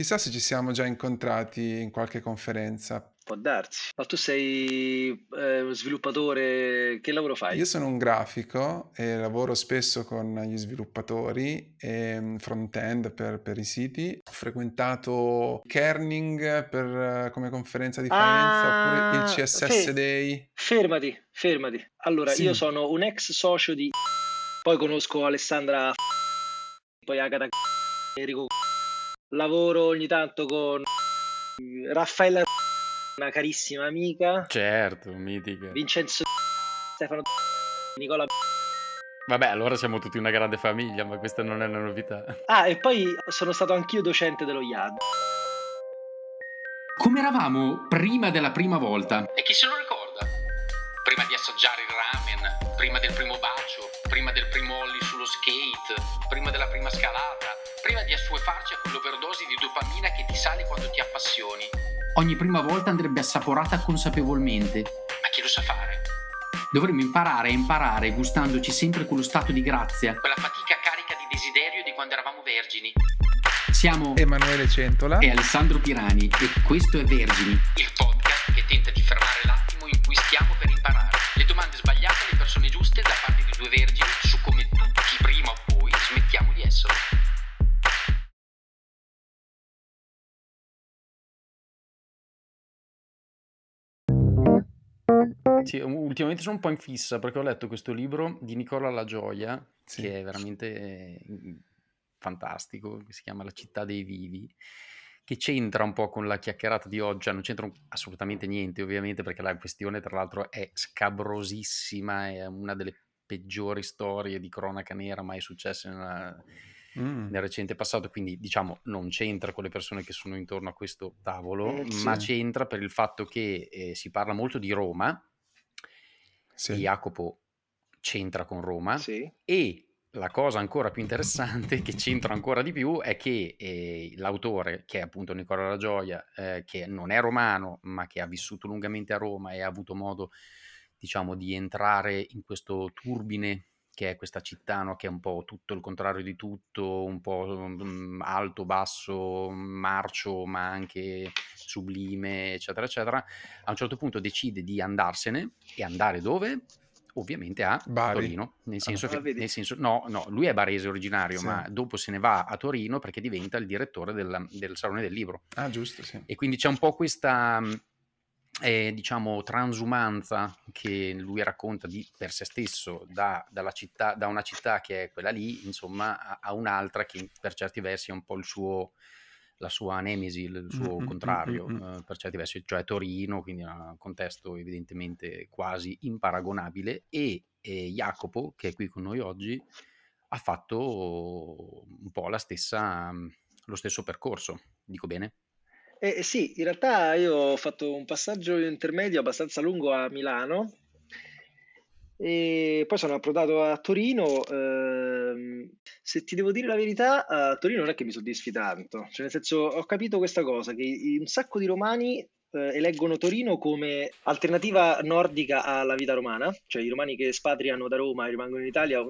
Chissà se ci siamo già incontrati in qualche conferenza. Può darsi. Ma tu sei eh, sviluppatore, che lavoro fai? Io sono un grafico e lavoro spesso con gli sviluppatori e mm, front-end per, per i siti. Ho frequentato Kerning per, come conferenza di Faenza Ah, oppure il CSS fe- Day. fermati, fermati. Allora, io Sì, sono un ex socio di... Poi conosco Alessandra, poi Agata, Enrico. Lavoro ogni tanto con Raffaella, una carissima amica, Certo, mitica. Vincenzo, Stefano, Nicola. Vabbè, allora siamo tutti una grande famiglia, ma questa non è una novità. Ah, e poi sono stato anch'io docente dello IAD. Come eravamo prima della prima volta? E chi se lo ricorda? Prima di assaggiare il ramen, prima del primo bacio, prima del primo ollie sullo skate, prima della prima scalata, prima di assuefarci a quell'overdosi di dopamina che ti sale quando ti appassioni. Ogni prima volta andrebbe assaporata consapevolmente. Ma chi lo sa fare? Dovremmo imparare a imparare gustandoci sempre quello stato di grazia. Quella fatica carica di desiderio di quando eravamo vergini. Siamo Emanuele Centola. e Alessandro Pirani e questo è Vergini. Il podcast che tenta di fermare l'attimo in cui stiamo per imparare. Le domande sbagliate alle persone giuste da parte di due vergini su come tutti prima o poi smettiamo di esserlo. Sì, ultimamente sono un po' in fissa perché ho letto questo libro di Nicola La Gioia, Sì. che è veramente eh, fantastico, che si chiama La città dei vivi, che c'entra un po' con la chiacchierata di oggi, cioè non c'entra assolutamente niente ovviamente perché la questione tra l'altro è scabrosissima, è una delle peggiori storie di cronaca nera mai successe nella- Mm. nel recente passato, quindi diciamo non c'entra con le persone che sono intorno a questo tavolo, Eh, ma sì. c'entra per il fatto che eh, si parla molto di Roma, Sì. Jacopo c'entra con Roma, Sì. e la cosa ancora più interessante, che c'entra ancora di più, è che eh, l'autore, che è appunto Nicola La Gioia, eh, che non è romano, ma che ha vissuto lungamente a Roma e ha avuto modo, diciamo, di entrare in questo turbine che è questa città, no? che è un po' tutto il contrario di tutto, un po' mm, alto, basso, marcio, ma anche sublime, eccetera, eccetera. A un certo punto decide di andarsene e andare dove? Ovviamente a Bari. Torino, nel senso Ah, che, nel senso, no, no, lui è barese originario, Sì. ma dopo se ne va a Torino perché diventa il direttore del, del Salone del Libro. Ah, giusto, sì. E quindi c'è un po' questa, mh, eh, diciamo, transumanza che lui racconta di, per se stesso da, dalla città, da una città che è quella lì, insomma, a, a un'altra che per certi versi è un po' il suo, la sua nemesi, il suo Mm, mm, contrario, mm, mm, mm. eh, per certi versi, cioè Torino, quindi un contesto evidentemente quasi imparagonabile, e, e Jacopo, che è qui con noi oggi, ha fatto un po' la stessa, lo stesso percorso, dico bene? Eh, sì, in realtà io ho fatto un passaggio intermedio abbastanza lungo a Milano e poi sono approdato a Torino. ehm, se ti devo dire la verità, a Torino non è che mi soddisfi tanto, cioè nel senso ho capito questa cosa, che un sacco di romani eh, eleggono Torino come alternativa nordica alla vita romana, cioè i romani che espatriano da Roma e rimangono in Italia eh,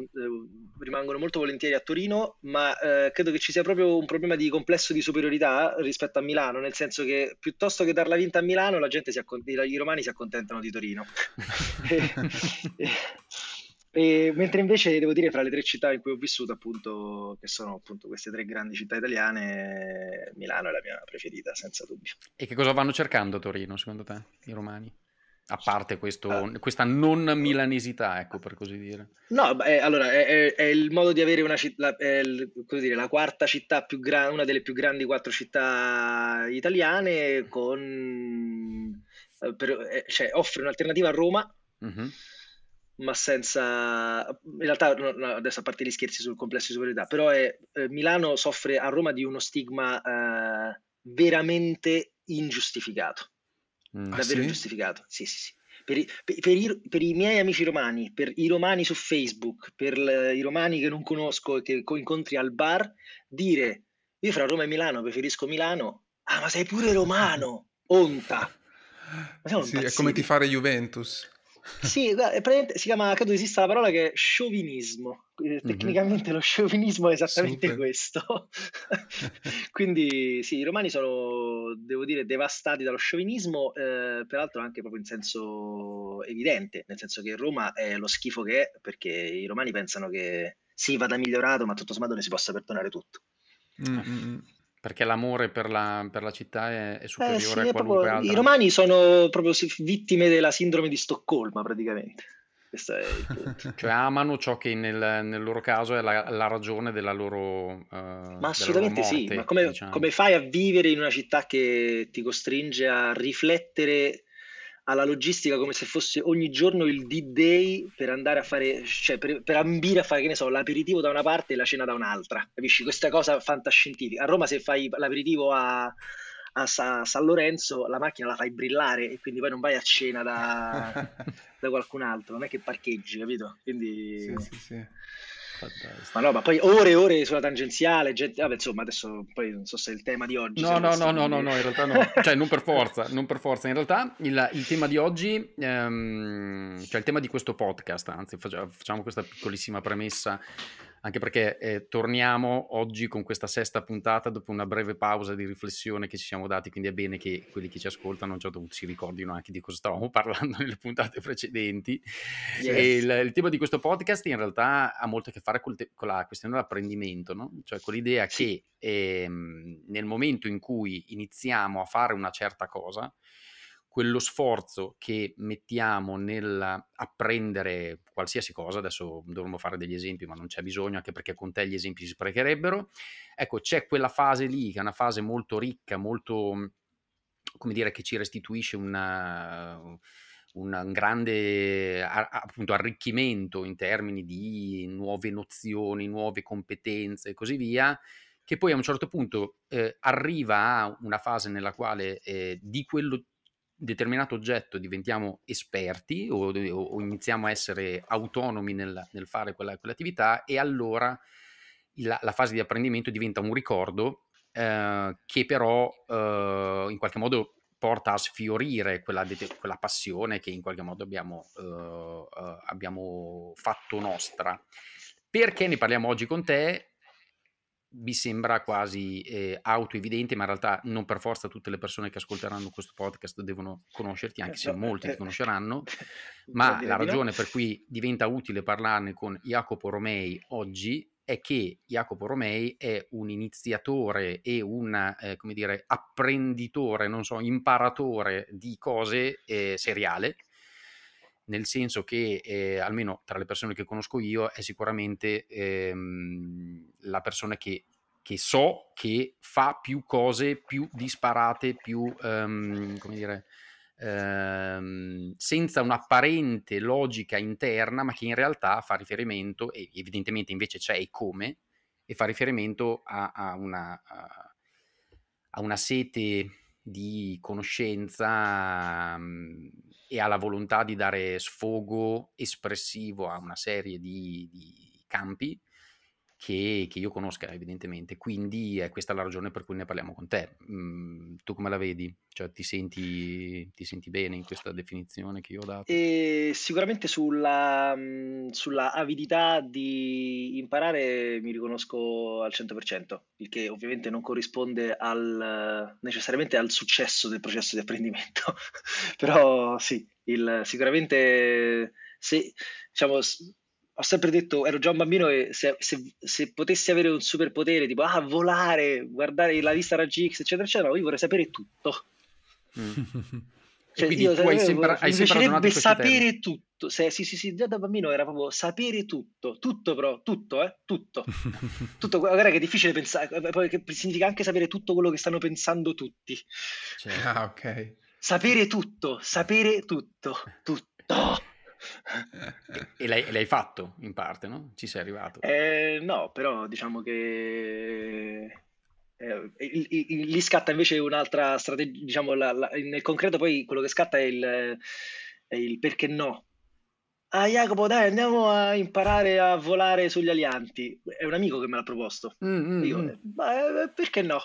rimangono molto volentieri a Torino, ma eh, credo che ci sia proprio un problema di complesso di superiorità rispetto a Milano, nel senso che piuttosto che darla vinta a Milano, la gente si accon- i i romani si accontentano di Torino. E- e- e- mentre invece devo dire, fra le tre città in cui ho vissuto, appunto, che sono appunto queste tre grandi città italiane, Milano è la mia preferita, senza dubbio. E che cosa vanno cercando a Torino, secondo te, i romani? A parte questo- Ah. questa non milanesità, ecco, per così dire. No, beh, allora è, è- è il modo di avere una città, è il- come dire, la quarta città più grande, una delle più grandi quattro città italiane, con, eh, per- eh, cioè, offre un'alternativa a Roma, Mhm. Ma senza, in realtà, no, no, adesso a parte gli scherzi sul complesso di superiorità, però è, eh, Milano soffre a Roma di uno stigma eh, veramente ingiustificato. Mm. Ah, Davvero sì? ingiustificato. Sì, sì, sì. Per i, per- per i- per i miei amici romani, per i romani su Facebook, per l- i romani che non conosco e che co- incontri al bar, dire io fra Roma e Milano preferisco Milano. Ah, ma sei pure romano! Onta! Sì, è come tifare Juventus. Sì, si chiama, credo esista la parola che è sciovinismo. Eh, Mhm. Tecnicamente lo sciovinismo è esattamente Super. questo. Quindi sì, i romani sono, devo dire, devastati dallo sciovinismo, eh, peraltro anche proprio in senso evidente, nel senso che Roma è lo schifo che è, perché i romani pensano che sì, vada migliorato, ma tutto sommato ne si possa perdonare tutto. Mm, mm, mm. Perché l'amore per la, per la città è, è Eh superiore sì, a qualunque proprio- altra. i romani sono proprio vittime della sindrome di Stoccolma, praticamente. Cioè amano ciò che nel, nel loro caso è la, la ragione della loro, eh, della Ma loro assolutamente sì, morte, ma come, diciamo. come fai a vivere in una città che ti costringe a riflettere alla logistica come se fosse ogni giorno il D-Day per andare a fare, cioè per, per ambire a fare, che ne so, l'aperitivo da una parte e la cena da un'altra, capisci? Questa cosa fantascientifica. A Roma se fai l'aperitivo a, a Sa- San Lorenzo, la macchina la fai brillare e quindi poi non vai a cena da, da qualcun altro, non è che parcheggi, capito? Quindi... Sì, sì, sì. Fantastico. Ma no, ma poi ore e ore sulla tangenziale, gente... vabbè, insomma, adesso poi non so se è il tema di oggi. No, no, no, no, no, no, in realtà no, cioè non per forza, non per forza. In realtà il, il tema di oggi, ehm, cioè il tema di questo podcast, anzi faccia- facciamo questa piccolissima premessa, anche perché eh, torniamo oggi con questa sesta puntata dopo una breve pausa di riflessione che ci siamo dati, quindi è bene che quelli che ci ascoltano a un certo punto si ricordino anche di cosa stavamo parlando nelle puntate precedenti. Yes. Il, il tema di questo podcast in realtà ha molto a che fare col te- con la questione dell'apprendimento, no? cioè con l'idea che ehm, nel momento in cui iniziamo a fare una certa cosa, quello sforzo che mettiamo nell'apprendere qualsiasi cosa, adesso dovremmo fare degli esempi, ma non c'è bisogno, anche perché con te gli esempi si sprecherebbero. Ecco, c'è quella fase lì, che è una fase molto ricca, molto, come dire, che ci restituisce una, un grande appunto arricchimento in termini di nuove nozioni, nuove competenze e così via, che poi a un certo punto eh, arriva a una fase nella quale eh, di quello determinato oggetto diventiamo esperti o, o- iniziamo a essere autonomi nel, nel fare quella, quell'attività e allora la, la fase di apprendimento diventa un ricordo eh, che però eh, in qualche modo porta a sfiorire quella, quella passione che in qualche modo abbiamo, eh, eh, abbiamo fatto nostra. Perché ne parliamo oggi con te? Mi sembra quasi eh, autoevidente, ma in realtà non per forza tutte le persone che ascolteranno questo podcast devono conoscerti, anche se no, molti ti eh, conosceranno. Ma la ragione per cui diventa utile parlarne con Jacopo Romei oggi è che Jacopo Romei è un iniziatore e un, eh, come dire, apprenditore, non so, imparatore di cose eh, seriale, nel senso che eh, almeno tra le persone che conosco io è sicuramente ehm, la persona che, che so che fa più cose più disparate, più, ehm, come dire, ehm, senza un'apparente logica interna, ma che in realtà fa riferimento, e evidentemente invece c'è e come, e fa riferimento a, a una, a, a una sete di conoscenza e alla volontà di dare sfogo espressivo a una serie di, di campi che, che io conosca evidentemente. Quindi è questa la ragione per cui ne parliamo con te. Mm, tu come la vedi? Cioè ti senti, ti senti bene in questa definizione che io ho dato? E sicuramente sulla, mh, sulla avidità di imparare mi riconosco al 100%, il che ovviamente non corrisponde al, necessariamente al successo del processo di apprendimento, però sì, il- sicuramente se, diciamo, ho sempre detto, ero già un bambino e se, se- se potessi avere un superpotere, tipo ah, volare, guardare la vista raggi X, eccetera, eccetera, io vorrei sapere tutto. Mm. E Cioè, quindi io tu hai sapevo- sempre, hai sempre piacerebbe questi termini. sapere tutto. Se- sì, sì, sì, già da bambino era proprio sapere tutto, tutto però, tutto, eh, tutto. Tutto, guarda che è difficile pensare, eh, poi che significa anche sapere tutto quello che stanno pensando tutti. Cioè, Ah, ok. Sapere tutto, sapere tutto, tutto. E l'hai, e l'hai fatto in parte, no? Ci sei arrivato. Eh, no, però diciamo che eh, lì scatta invece un'altra strategia, diciamo, la- la- nel concreto poi quello che scatta è il, è il perché no. Ah, Jacopo, dai, andiamo a imparare a volare sugli alianti. È un amico che me l'ha proposto. Mm, mm, Io, mm. eh, ma, eh, perché no?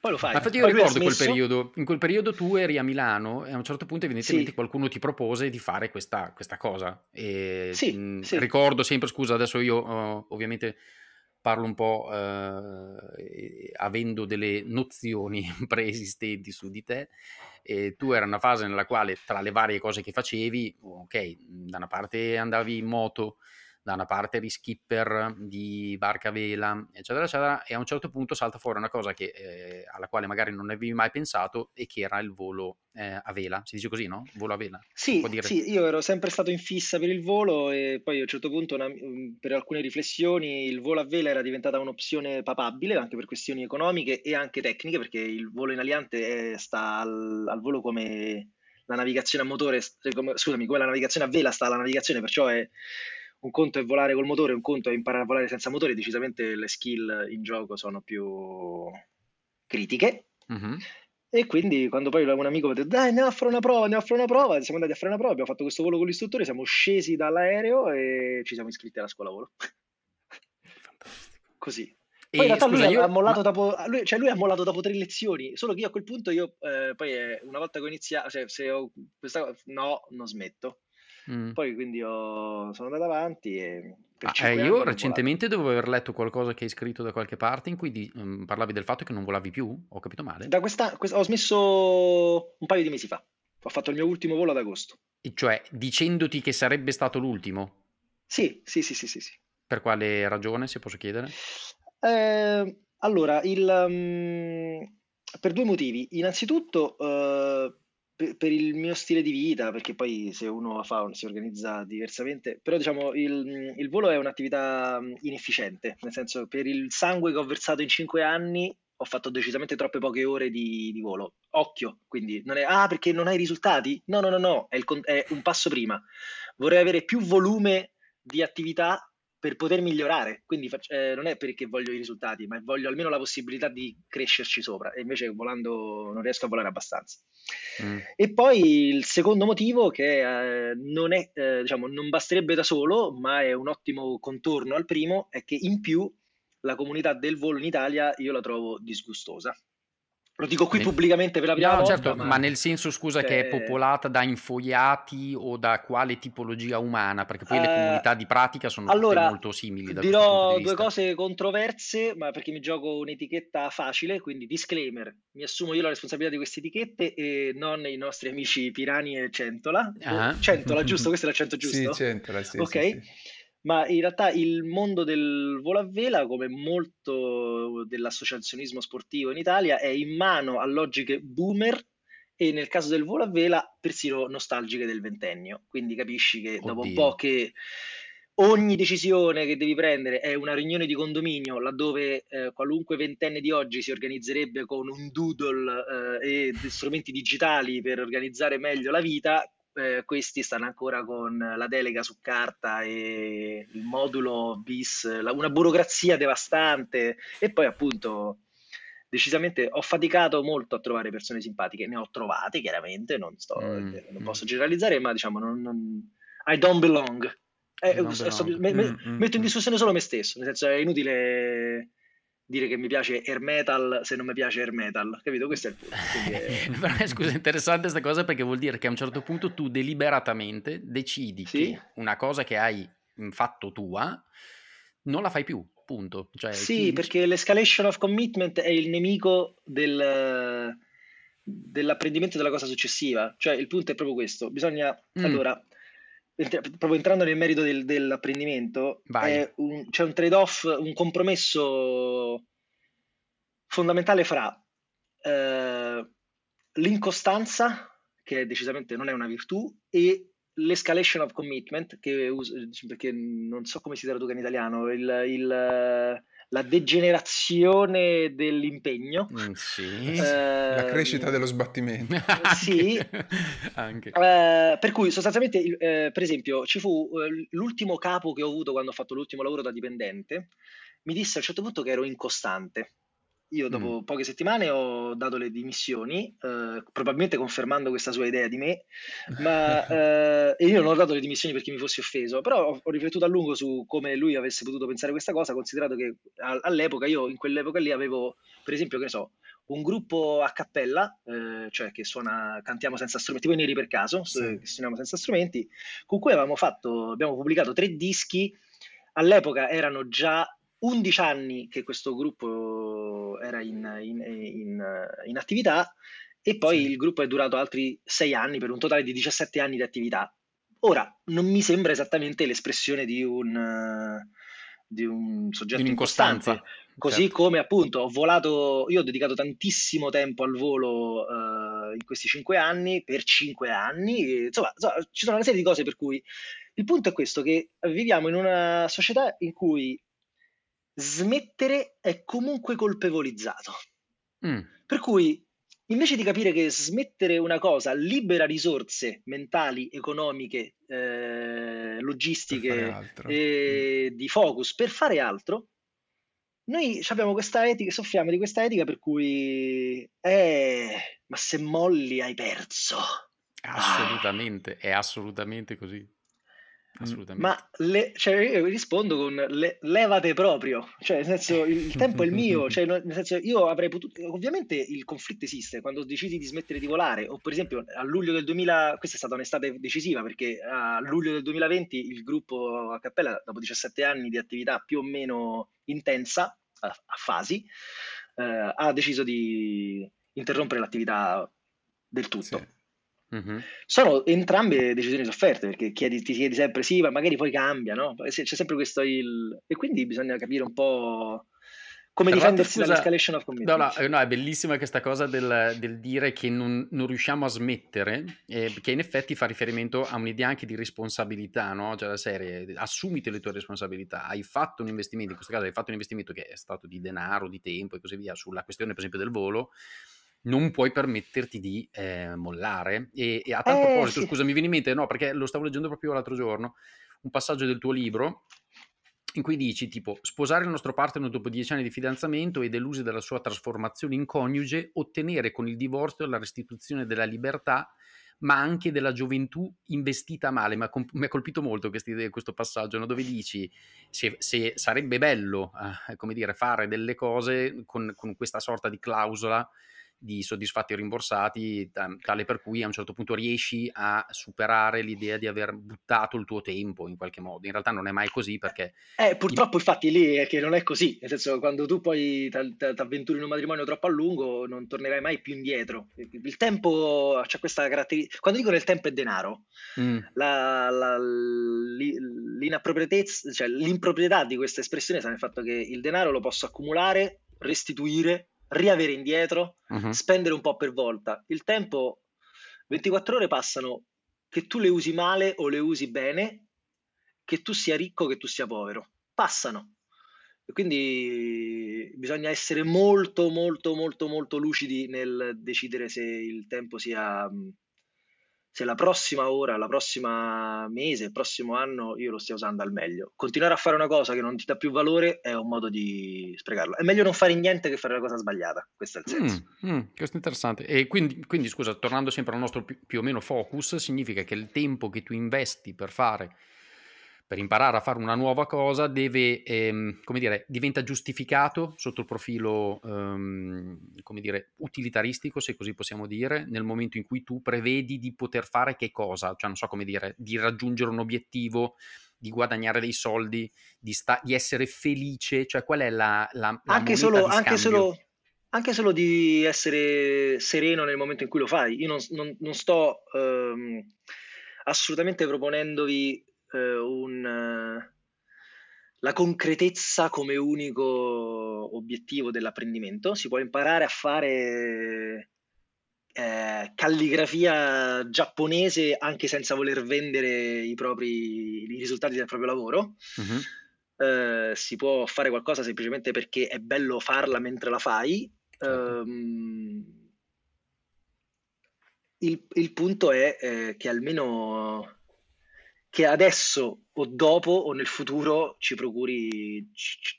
Poi lo fai. Ma infatti io Poi ricordo quel periodo, in quel periodo tu eri a Milano e a un certo punto evidentemente Sì. qualcuno ti propose di fare questa, questa cosa. E, Sì, mh, sì. Ricordo sempre, scusa, adesso io oh, ovviamente parlo un po' eh, avendo delle nozioni preesistenti su di te. E tu era una fase nella quale tra le varie cose che facevi, ok, da una parte andavi in moto, da una parte eri skipper di barca a vela, eccetera, eccetera, e a un certo punto salta fuori una cosa che, eh, alla quale magari non avevi mai pensato e che era il volo eh, a vela. Si dice così, no? Volo a vela. Sì, sì, io ero sempre stato in fissa per il volo e poi a un certo punto, una- mm, per alcune riflessioni, il volo a vela era diventata un'opzione papabile anche per questioni economiche e anche tecniche, perché il volo in aliante è- sta al, al volo come la navigazione a motore, eh, come- scusami, come la navigazione a vela sta alla navigazione, perciò è un conto è volare col motore, un conto è imparare a volare senza motore, decisamente le skill in gioco sono più critiche. Mhm. E quindi quando poi un amico mi ha detto dai andiamo a fare una prova, andiamo a fare una prova, siamo andati a fare una prova, abbiamo fatto questo volo con l'istruttore, siamo scesi dall'aereo e ci siamo iscritti alla scuola volo. Fantastico. Così. E Poi in realtà scusa, lui io... ha mollato ma- dopo, lui, cioè lui ha mollato dopo tre lezioni, solo che io a quel punto io eh, poi eh, una volta che ho iniziato, cioè se ho questa no, non smetto. Mm. Poi quindi ho- sono andato avanti e Ah, eh, io recentemente dovevo aver letto qualcosa che hai scritto da qualche parte in cui di- mm, parlavi del fatto che non volavi più, ho capito male? volato. Da questa, questa- ho smesso un paio di mesi fa, ho fatto il mio ultimo volo ad agosto. E Cioè, dicendoti che sarebbe stato l'ultimo, Sì, sì, sì, sì, sì, sì. per quale ragione, se posso chiedere? Eh, allora, il, mm, per due motivi. Innanzitutto, eh, per, per il mio stile di vita, perché poi se uno fa, si organizza diversamente, però diciamo il, il volo è un'attività mm, inefficiente, nel senso per il sangue che ho versato in cinque anni ho fatto decisamente troppe poche ore di, di volo. Occhio, quindi non è, ah, perché non hai risultati? No, no, no, no, è, il è un passo prima. Vorrei avere più volume di attività per poter migliorare. Quindi eh, non è perché voglio i risultati, ma voglio almeno la possibilità di crescerci sopra. E invece volando non riesco a volare abbastanza. Mm. E poi il secondo motivo che eh, non è, eh, diciamo, non basterebbe da solo, ma è un ottimo contorno al primo, è che in più la comunità del volo in Italia io la trovo disgustosa. Lo dico qui Ne- pubblicamente per la prima No, volta, certo, ma... ma nel senso, scusa, che è cioè, popolata da infoiati o da quale tipologia umana? Perché poi le eh, comunità di pratica sono tutte allora molto simili dirò di due cose controverse, ma perché mi gioco un'etichetta facile, quindi disclaimer, mi assumo io la responsabilità di queste etichette e non i nostri amici Pirani e Centola. Ah. Centola, giusto? Questo è l'accento Sì, giusto? c'entra, sì, Ok. sì, sì. Ma in realtà il mondo del volo a vela, come molto dell'associazionismo sportivo in Italia, è in mano a logiche boomer e nel caso del volo a vela persino nostalgiche del ventennio. Quindi capisci che dopo un po' che ogni decisione che devi prendere è una riunione di condominio laddove eh, qualunque ventenne di oggi si organizzerebbe con un doodle eh, e strumenti digitali per organizzare meglio la vita, eh, questi stanno ancora con la delega su carta e il modulo bis, la- una burocrazia devastante e poi appunto decisamente ho faticato molto a trovare persone simpatiche, ne ho trovate chiaramente, non, sto, Mm, non mm. posso generalizzare, ma diciamo non, non- I don't belong. Eh, sto- belong. me- me- Mm, mm, metto in mm. discussione solo me stesso, nel senso è inutile dire che mi piace air metal se non mi piace air metal, capito? Questo è il punto. è- scusa, è interessante questa cosa perché vuol dire che a un certo punto tu deliberatamente decidi Sì. che una cosa che hai fatto tua non la fai più, punto. Cioè, Sì, chi- perché l'escalation of commitment è il nemico del, dell'apprendimento della cosa successiva. Cioè, il punto è proprio questo. Bisogna, Mm. allora, proprio entrando nel merito del- dell'apprendimento, un- c'è un trade-off, un compromesso fondamentale fra eh, l'incostanza, che decisamente non è una virtù, e l'escalation of commitment, che uso, perché non so come si traduca in italiano, il- il- la degenerazione dell'impegno. Mm, sì. La Eh, crescita dello sbattimento. sì. Anche. Eh, per cui sostanzialmente, eh, per esempio, ci fu eh, l'ultimo capo che ho avuto quando ho fatto l'ultimo lavoro da dipendente, mi disse a un certo punto che ero incostante. Io dopo poche settimane ho dato le dimissioni, eh, probabilmente confermando questa sua idea di me, ma eh, e io non ho dato le dimissioni perché mi fossi offeso, però ho, ho riflettuto a lungo su come lui avesse potuto pensare questa cosa, considerato che a- all'epoca io in quell'epoca lì avevo, per esempio, che ne so, un gruppo a cappella, eh, cioè che suona, cantiamo senza strumenti, voi neri per caso, Sì. che suoniamo senza strumenti, con cui avevamo fatto, abbiamo pubblicato tre dischi, all'epoca erano già 11 anni che questo gruppo era in, in- in- in attività e poi Sì. il gruppo è durato altri 6 anni per un totale di 17 anni di attività. Ora, non mi sembra esattamente l'espressione di un, di un soggetto Di un'incostanza. Così Certo. come appunto ho volato, io ho dedicato tantissimo tempo al volo eh, in questi cinque anni, per cinque anni, e, insomma, insomma, ci sono una serie di cose per cui il punto è questo, che viviamo in una società in cui smettere è comunque colpevolizzato. Mm. Per cui invece di capire che smettere una cosa libera risorse mentali, economiche, eh, logistiche e di focus per fare altro, noi abbiamo questa etica, soffriamo di questa etica per cui, eh, ma se molli hai perso. Assolutamente, è assolutamente così. Assolutamente. Ma le- cioè, io rispondo con le- levate proprio, cioè nel senso il, il tempo è il mio, cioè, nel senso io avrei potuto, ovviamente il conflitto esiste quando decidi di smettere di volare o per esempio a luglio del 2000, questa è stata un'estate decisiva perché a luglio del 2020 il gruppo a Cappella dopo 17 anni di attività più o meno intensa a, a fasi eh, ha deciso di interrompere l'attività del tutto. Sì. Mhm. Sono entrambe decisioni sofferte perché chiedi- ti chiedi sempre sì, ma magari poi cambia, no? C'è sempre questo il... E quindi bisogna capire un po' come difendersi scusa, dall'escalation of No, commitment. no, eh, no, è bellissima questa cosa del, del dire che non, non riusciamo a smettere, eh, che in effetti fa riferimento a un'idea anche di responsabilità, no? Cioè la serie, assumiti le tue responsabilità, hai fatto un investimento, in questo caso hai fatto un investimento che è stato di denaro, di tempo e così via, sulla questione per esempio del volo, non puoi permetterti di eh, mollare. E, e a tal Eh, proposito, sì. scusa, mi viene in mente, no, perché lo stavo leggendo proprio l'altro giorno, un passaggio del tuo libro in cui dici tipo sposare il nostro partner dopo dieci anni di fidanzamento e delusi dalla sua trasformazione in coniuge, ottenere con il divorzio la restituzione della libertà ma anche della gioventù investita male. Mi ha colpito molto questi- questo passaggio no? dove dici se, se sarebbe bello eh, come dire, fare delle cose con, con questa sorta di clausola di soddisfatti o rimborsati, ta- tale per cui a un certo punto riesci a superare l'idea di aver buttato il tuo tempo in qualche modo. In realtà non è mai così perché Eh, purtroppo infatti lì è che non è così, nel senso quando tu poi ti avventuri in un matrimonio troppo a lungo non tornerai mai più indietro. Il tempo c'è questa caratteristica, quando dicono il tempo è denaro, Mm, la, la- li- l'inappropriatezza, cioè l'improprietà di questa espressione sta nel fatto che il denaro lo posso accumulare, restituire, riavere indietro, mhm. spendere un po' per volta. Il tempo, 24 ore passano che tu le usi male o le usi bene, che tu sia ricco o che tu sia povero. Passano. E quindi bisogna essere molto, molto, molto, molto lucidi nel decidere se il tempo sia, se la prossima ora, la prossima mese, il prossimo anno io lo stia usando al meglio. Continuare a fare una cosa che non ti dà più valore è un modo di sprecarlo. È meglio non fare niente che fare la cosa sbagliata. Questo è il senso. Mm, mm, questo è interessante. E quindi, quindi, scusa, tornando sempre al nostro più, più o meno focus, significa che il tempo che tu investi per fare, per imparare a fare una nuova cosa, deve, ehm, come dire, diventa giustificato sotto il profilo, ehm, come dire, utilitaristico, se così possiamo dire, nel momento in cui tu prevedi di poter fare che cosa? Cioè, non so come dire, di raggiungere un obiettivo, di guadagnare dei soldi, di, sta- di essere felice, cioè qual è la, la, la anche solo, di anche, solo, anche solo di essere sereno nel momento in cui lo fai. Io non, non- non sto ehm, assolutamente proponendovi eh, un, eh, la concretezza come unico obiettivo dell'apprendimento. Si può imparare a fare eh, calligrafia giapponese anche senza voler vendere i propri i risultati del proprio lavoro. Mhm. Eh, si può fare qualcosa semplicemente perché è bello farla mentre la fai. Certo. Ehm, il, il punto è eh, che almeno che adesso o dopo o nel futuro ci procuri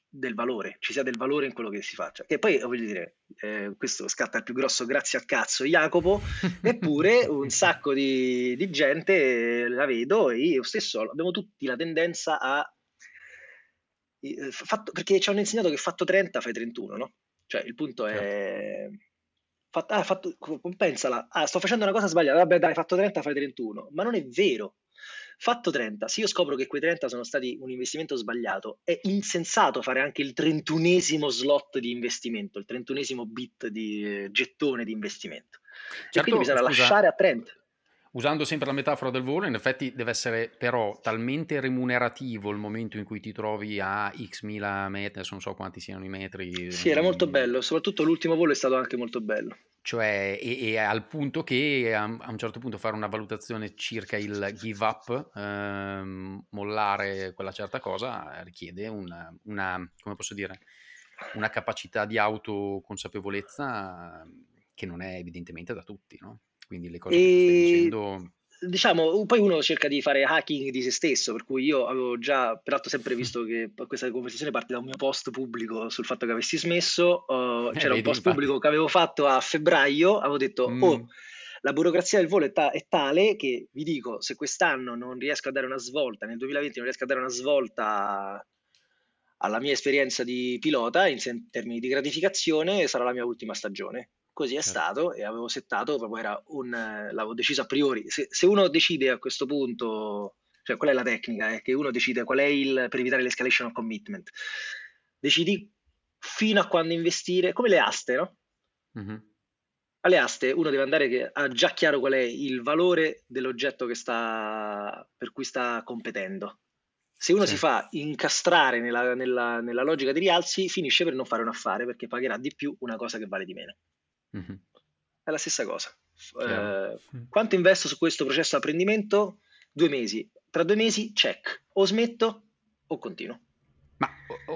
del valore, ci sia del valore in quello che si faccia. Che poi voglio dire, eh, questo scatta il più grosso grazie al cazzo Jacopo, eppure un sacco di, di gente la vedo e io stesso abbiamo tutti la tendenza a eh, fatto- perché ci hanno insegnato che fatto 30 fai 31, no? Cioè il punto è Fatto, ah, fatto, pensala, ah, sto facendo una cosa sbagliata, vabbè dai, fatto 30, fai 31, ma non è vero. Fatto 30, se io scopro che quei 30 sono stati un investimento sbagliato, è insensato fare anche il trentunesimo slot di investimento, il trentunesimo bit di eh, gettone di investimento. Certo, e quindi bisogna scusa, lasciare a 30 usando sempre la metafora del volo, in effetti deve essere però talmente remunerativo il momento in cui ti trovi a x mila metri, adesso non so quanti siano i metri. Sì, era molto bello, soprattutto l'ultimo volo è stato anche molto bello. Cioè, e, e al punto che a, a, un certo punto fare una valutazione circa il give up, ehm, mollare quella certa cosa, richiede una, una, come posso dire, una capacità di autoconsapevolezza che non è evidentemente da tutti, no? Quindi le cose e... che stai dicendo diciamo, poi uno cerca di fare hacking di se stesso, per cui io avevo già, peraltro sempre visto che questa conversazione parte da un mio post pubblico sul fatto che avessi smesso, uh, c'era un post infatti. pubblico che avevo fatto a febbraio, avevo detto, mm. oh, la burocrazia del volo è, ta- è, tale che vi dico, se quest'anno non riesco a dare una svolta, nel 2020 non riesco a dare una svolta alla mia esperienza di pilota in termini di gratificazione, sarà la mia ultima stagione. Così è certo. stato e avevo settato, proprio era un, l'avevo deciso a priori. Se, se, uno decide a questo punto, cioè qual è la tecnica? È che uno decide qual è il, per evitare l'escalation of commitment. Decidi fino a quando investire, come le aste, no? Mm-hmm. Alle aste uno deve andare che ha già chiaro qual è il valore dell'oggetto che sta, per cui sta competendo. Se uno sì. si fa incastrare nella, nella, nella logica di rialzi, finisce per non fare un affare perché pagherà di più una cosa che vale di meno. Mm-hmm. È la stessa cosa. Eh, quanto investo su questo processo di apprendimento? Due mesi. Tra due mesi, check. O smetto o continuo. Ma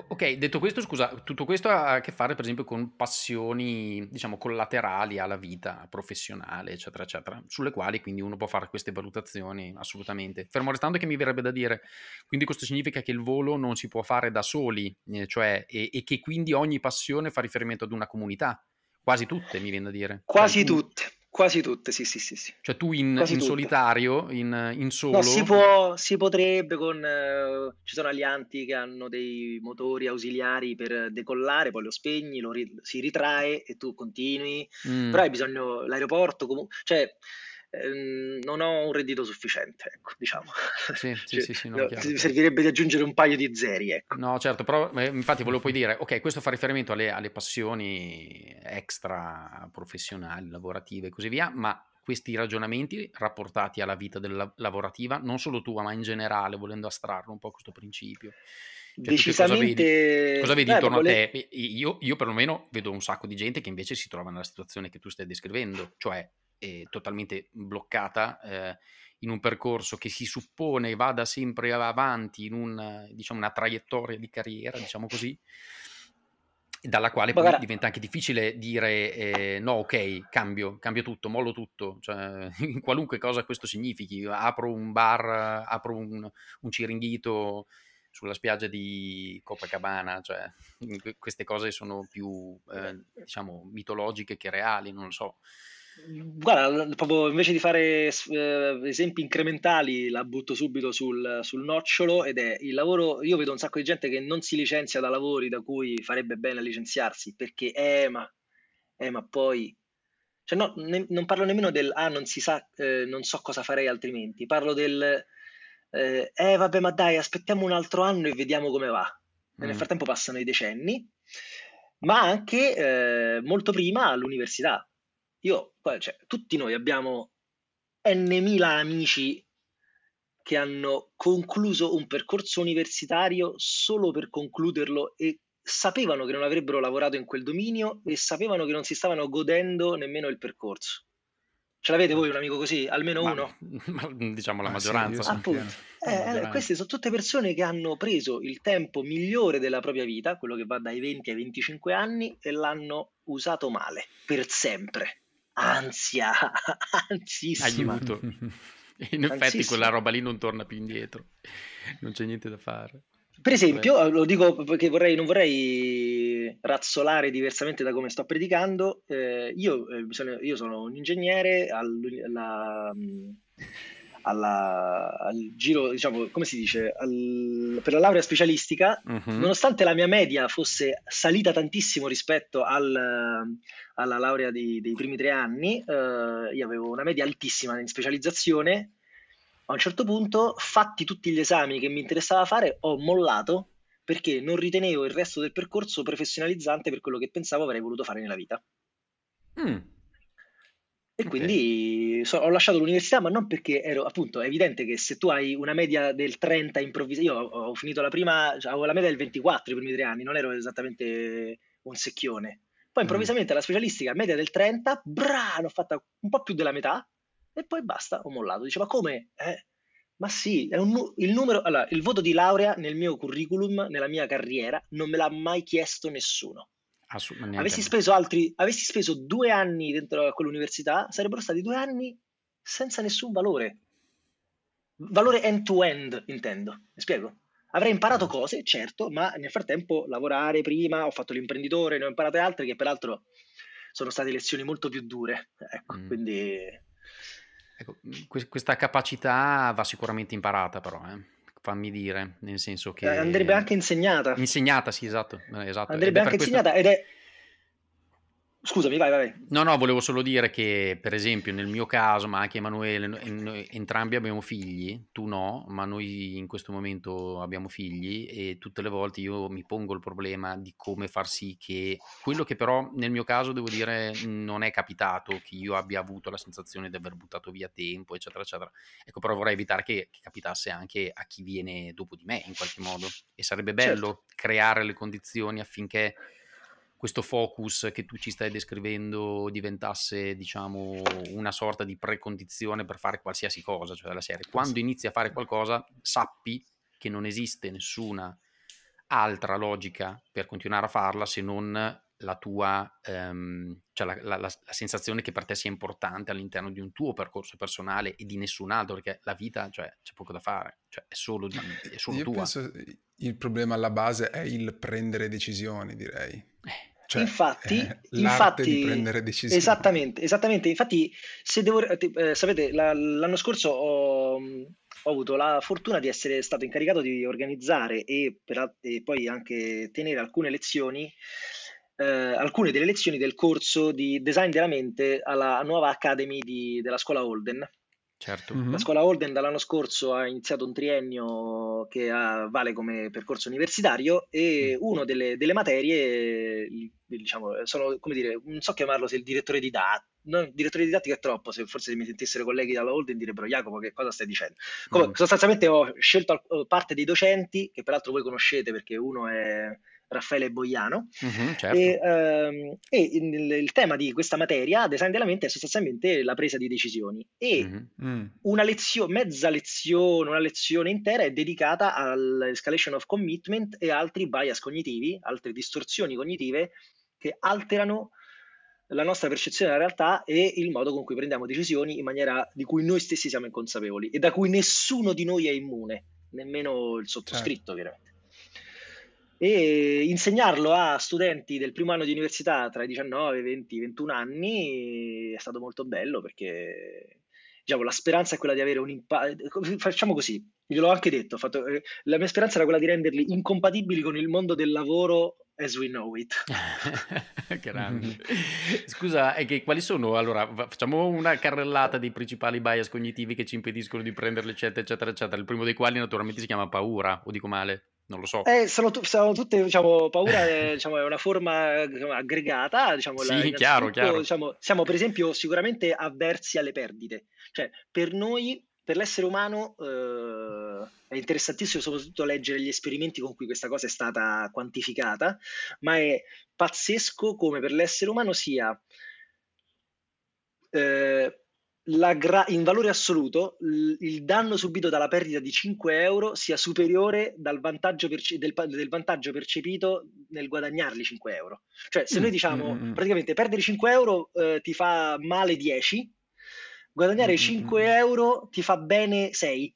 ok, detto questo, scusa, tutto questo ha a che fare per esempio con passioni, diciamo, collaterali alla vita professionale, eccetera, eccetera, sulle quali quindi uno può fare queste valutazioni assolutamente. Fermo restando che mi verrebbe da dire, quindi questo significa che il volo non si può fare da soli, eh, cioè, e, e che quindi ogni passione fa riferimento ad una comunità. Quasi tutte, mi viene da dire. Quasi tu... tutte. Quasi tutte, sì, sì, sì. sì. Cioè tu in, in solitario, in, in, solo... No, si, può, si potrebbe con... Uh, ci sono alianti che hanno dei motori ausiliari per decollare, poi lo spegni, lo ri- si ritrae e tu continui. Mm. Però hai bisogno... L'aeroporto, comunque... Cioè, Ehm, non ho un reddito sufficiente, ecco, diciamo. Sì, sì, sì, sì no, servirebbe di aggiungere un paio di zeri, ecco. No, certo, però eh, infatti volevo poi dire, ok, questo fa riferimento alle, alle passioni extra professionali, lavorative e così via, ma questi ragionamenti rapportati alla vita del, lavorativa, non solo tua, ma in generale, volendo astrarlo un po' questo principio. Cioè, Decisamente. Cosa vedi, cosa vedi Beh, intorno vole... a te? Io, io perlomeno vedo un sacco di gente che invece si trova nella situazione che tu stai descrivendo, cioè eh, totalmente bloccata eh, in un percorso che si suppone vada sempre avanti in un, diciamo, una traiettoria di carriera, diciamo così, dalla quale poi Magari... diventa anche difficile dire eh, no, ok, cambio, cambio tutto, mollo tutto, cioè, in qualunque cosa questo significhi, apro un bar, apro un, un ciringhito sulla spiaggia di Copacabana, cioè queste cose sono più, eh, diciamo, mitologiche che reali, non lo so. Guarda, proprio invece di fare eh, esempi incrementali, la butto subito sul, sul, nocciolo ed è il lavoro. Io vedo un sacco di gente che non si licenzia da lavori da cui farebbe bene licenziarsi perché, eh, ma, eh, ma poi. Cioè, no, ne, non parlo nemmeno del ah, non si sa, eh, non so cosa farei altrimenti. Parlo del eh, eh, vabbè, ma dai, aspettiamo un altro anno e vediamo come va. Mm. Nel frattempo passano i decenni, ma anche eh, molto prima all'università io, cioè, tutti noi abbiamo n mila amici che hanno concluso un percorso universitario solo per concluderlo e sapevano che non avrebbero lavorato in quel dominio e sapevano che non si stavano godendo nemmeno il percorso. Ce l'avete voi un amico così? Almeno ma, uno? Ma, diciamo la maggioranza. Sì, Appunto. Eh, eh, queste sono tutte persone che hanno preso il tempo migliore della propria vita, quello che va dai 20 ai 25 anni, e l'hanno usato male, per sempre ansia, ansissima. Aiuto. In effetti quella roba lì non torna più indietro, non c'è niente da fare. Per esempio, lo dico perché vorrei, non vorrei razzolare diversamente da come sto predicando, eh, io, eh, io, sono un ingegnere alla, alla, al giro, diciamo, come si dice, al, per la laurea specialistica, Mhm. nonostante la mia media fosse salita tantissimo rispetto al, alla laurea di- dei primi tre anni, eh, io avevo una media altissima in specializzazione. A un certo punto, fatti tutti gli esami che mi interessava fare, ho mollato perché non ritenevo il resto del percorso professionalizzante per quello che pensavo avrei voluto fare nella vita. Mm. E Ok. quindi so- ho lasciato l'università, ma non perché ero, appunto, è evidente che se tu hai una media del 30 improvvisa, io ho, ho finito la prima, cioè, avevo la media del 24 i primi tre anni, non ero esattamente un secchione. Poi Mm. improvvisamente alla specialistica, media del 30, bra, ne ho fatta un po' più della metà e poi basta, ho mollato. Dice, ma come? Eh, ma sì, un il numero, allora, il voto di laurea nel mio curriculum, nella mia carriera, non me l'ha mai chiesto nessuno. Avessi speso altri, avessi speso due anni dentro a quell'università, sarebbero stati due anni senza nessun valore. Valore end-to-end, intendo. Mi spiego? Avrei imparato cose, certo, ma nel frattempo lavorare prima, ho fatto l'imprenditore, ne ho imparate altre che peraltro sono state lezioni molto più dure. Ecco, Mm. quindi Ecco, que- questa capacità va sicuramente imparata, però, eh. Fammi dire, nel senso che... eh, andrebbe anche insegnata. Insegnata, sì, esatto. eh, esatto. Andrebbe anche questo- insegnata ed è... Scusami, vai, vai. No, no, volevo solo dire che, per esempio, nel mio caso, ma anche Emanuele, noi entrambi abbiamo figli, tu no, ma noi in questo momento abbiamo figli e tutte le volte io mi pongo il problema di come far sì che quello che però nel mio caso devo dire non è capitato, che io abbia avuto la sensazione di aver buttato via tempo, eccetera, eccetera. Ecco, però vorrei evitare che, che capitasse anche a chi viene dopo di me in qualche modo e sarebbe bello creare le condizioni affinché questo focus che tu ci stai descrivendo diventasse, diciamo, una sorta di precondizione per fare qualsiasi cosa, cioè della serie. Quando inizi a fare qualcosa, sappi che non esiste nessuna altra logica per continuare a farla se non la tua, ehm, cioè la, la- la- la sensazione che per te sia importante all'interno di un tuo percorso personale e di nessun altro, perché la vita, cioè, c'è poco da fare, cioè, è solo, di- è solo Io tua. penso il problema alla base è il prendere decisioni, direi. Eh, Cioè, infatti, l'arte infatti prendere decisioni. Esattamente, esattamente. Infatti, se devo, eh, sapete, la- l'anno scorso ho, ho avuto la fortuna di essere stato incaricato di organizzare e, per- e poi anche tenere alcune lezioni, eh, alcune delle lezioni del corso di design della mente alla nuova Academy di- della scuola Holden. Certo. Mhm. La scuola Holden dall'anno scorso ha iniziato un triennio che ha- vale come percorso universitario e Mm. una delle, delle materie, diciamo, sono, come dire, non so chiamarlo se il direttore didattico, non, direttore didattico è troppo, se forse se mi sentissero i colleghi dalla Holden direbbero Jacopo che cosa stai dicendo? Come, Mm. sostanzialmente ho scelto parte dei docenti, che peraltro voi conoscete perché uno è Raffaele Boiano, Mhm, certo. e, ehm, e il, il tema di questa materia, design della mente, è sostanzialmente la presa di decisioni. E. Mm. una lezione, mezza lezione, una lezione intera è dedicata all'escalation of commitment e altri bias cognitivi, altre distorsioni cognitive che alterano la nostra percezione della realtà e il modo con cui prendiamo decisioni in maniera di cui noi stessi siamo inconsapevoli e da cui nessuno di noi è immune, nemmeno il sottoscritto, chiaramente. E insegnarlo a studenti del primo anno di università tra i 19, 20, 21 anni è stato molto bello perché diciamo, la speranza è quella di avere un impatto. Facciamo così, gliel'ho anche detto, fatto- eh, la mia speranza era quella di renderli incompatibili con il mondo del lavoro as we know it. Grande. Scusa, che quali sono? Allora, facciamo una carrellata dei principali bias cognitivi che ci impediscono di prendere le scelte, eccetera, eccetera. Il primo dei quali naturalmente si chiama paura, o dico male, non lo so. Eh, sono, tu- sono tutte, diciamo, paura è, diciamo, è una forma diciamo, aggregata, diciamo, Sì, chiaro, chiaro. diciamo, siamo per esempio sicuramente avversi alle perdite, cioè per noi, per l'essere umano, eh, è interessantissimo soprattutto leggere gli esperimenti con cui questa cosa è stata quantificata, ma è pazzesco come per l'essere umano sia eh, gra- in valore assoluto l- il danno subito dalla perdita di 5 euro sia superiore dal vantaggio perce- del, pa- del vantaggio percepito nel guadagnarli 5 euro. Cioè, se noi Mm, diciamo mm, mm, mm. praticamente perdere 5 euro eh, ti fa male 10, guadagnare Mm, mm, 5 mm. euro ti fa bene 6.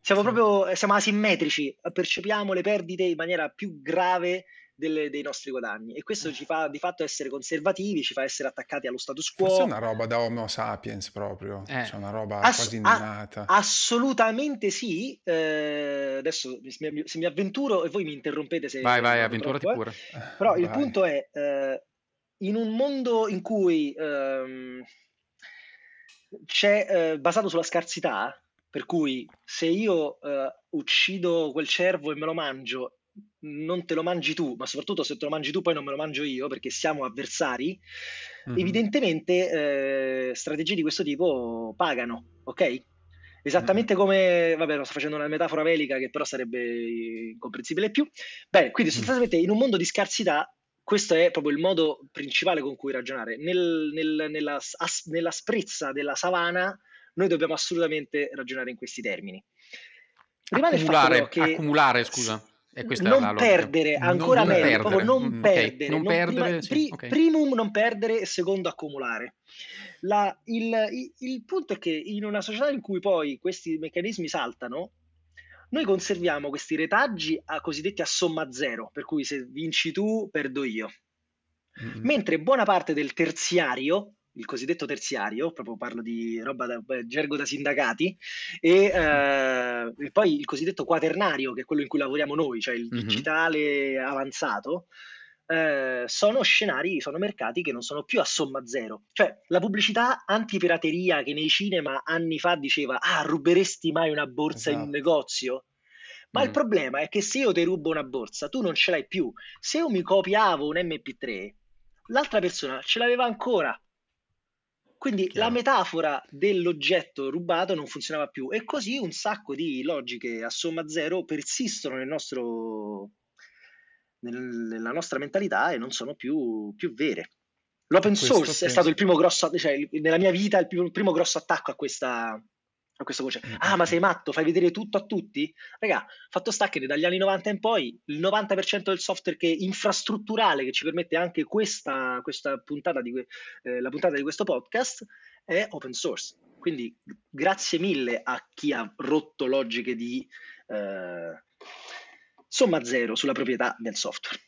Siamo Sì. proprio eh, siamo asimmetrici, percepiamo le perdite in maniera più grave delle- dei nostri guadagni e questo ci fa di fatto essere conservativi, ci fa essere attaccati allo status quo. Forse è una roba da Homo sapiens proprio, Eh. cioè una roba Ass- quasi a- innata. assolutamente sì. Eh, adesso se mi, se mi avventuro e voi mi interrompete se Vai, vai, avventurati troppo, eh. pure. Però il Vai. punto è, eh, in un mondo in cui ehm, c'è eh, basato sulla scarsità, per cui se io eh, uccido quel cervo e me lo mangio, non te lo mangi tu, ma soprattutto se te lo mangi tu poi non me lo mangio io perché siamo avversari, Mhm. evidentemente eh, strategie di questo tipo pagano, ok? Esattamente come, vabbè, sto facendo una metafora velica che però sarebbe incomprensibile più. Bene, quindi Mm. sostanzialmente in un mondo di scarsità, questo è proprio il modo principale con cui ragionare. Nel- nel- nella, as- nella sprezza della savana, noi dobbiamo assolutamente ragionare in questi termini. Rimane il fatto Accumulare, che accumulare, scusa. Non perdere, Non- ancora non meglio, perdere. proprio non Mm, ok. perdere, Non non- perdere, prima- sì, pri- ok. primum non perdere e secondo accumulare. La- il, il- il punto è che in una società in cui poi questi meccanismi saltano, noi conserviamo questi retaggi a, cosiddetti a somma zero, per cui se vinci tu, perdo io. Mhm. Mentre buona parte del terziario, il cosiddetto terziario, proprio parlo di roba da gergo da sindacati, e, eh, e poi il cosiddetto quaternario, che è quello in cui lavoriamo noi, cioè il Mhm. digitale avanzato, eh, sono scenari, sono mercati che non sono più a somma zero. Cioè la pubblicità antipirateria che nei cinema anni fa diceva ah, ruberesti mai una borsa in un Esatto. negozio? Ma il Mm. problema è che se io ti rubo una borsa, tu non ce l'hai più. Se io mi copiavo un MP3, l'altra persona ce l'aveva ancora. Quindi Chiaro. la metafora dell'oggetto rubato non funzionava più e così un sacco di logiche a somma zero persistono nel nostro, nel- nella nostra mentalità e non sono più, più vere. L'open source è penso- stato il primo grosso, cioè nella mia vita il primo, il primo grosso attacco a questa, a questo concetto. Mm, Ah, ma mm, sei matto, fai vedere tutto a tutti? Raga, fatto sta che dagli anni 90 in poi il 90% del software che infrastrutturale che ci permette anche questa, questa puntata di, eh, la puntata di questo podcast è open source. Quindi grazie mille a chi ha rotto logiche di eh, somma zero sulla proprietà del software.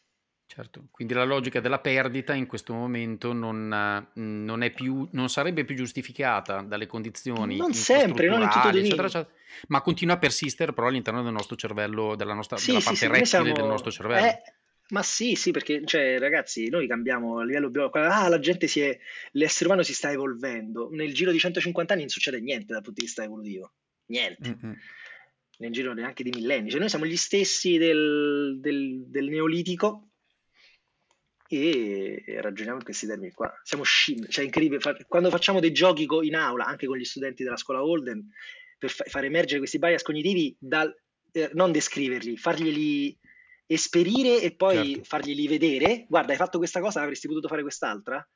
Certo, quindi la logica della perdita in questo momento non, eh, non è più, non sarebbe più giustificata dalle condizioni Non sempre, non in tutto eccetera, eccetera, ma continua a persistere però all'interno del nostro cervello, della, nostra, Sì, della sì, parte sì, rettile siamo... del nostro cervello. eh, ma sì, sì, perché cioè, ragazzi, noi cambiamo a livello biologico. Ah, la gente si è... L'essere umano si sta evolvendo. Nel giro di 150 anni non succede niente dal punto di vista evolutivo. Niente. Mhm. Nel giro neanche di millenni. Cioè, noi siamo gli stessi del, del- del Neolitico e ragioniamo in questi termini qua. Siamo scimmie. Cioè, incredibile. Quando facciamo dei giochi in aula, anche con gli studenti della scuola Holden, per fa- far emergere questi bias cognitivi, dal, eh, non descriverli, farglieli esperire e poi Certo. farglieli vedere. Guarda, hai fatto questa cosa, avresti potuto fare quest'altra.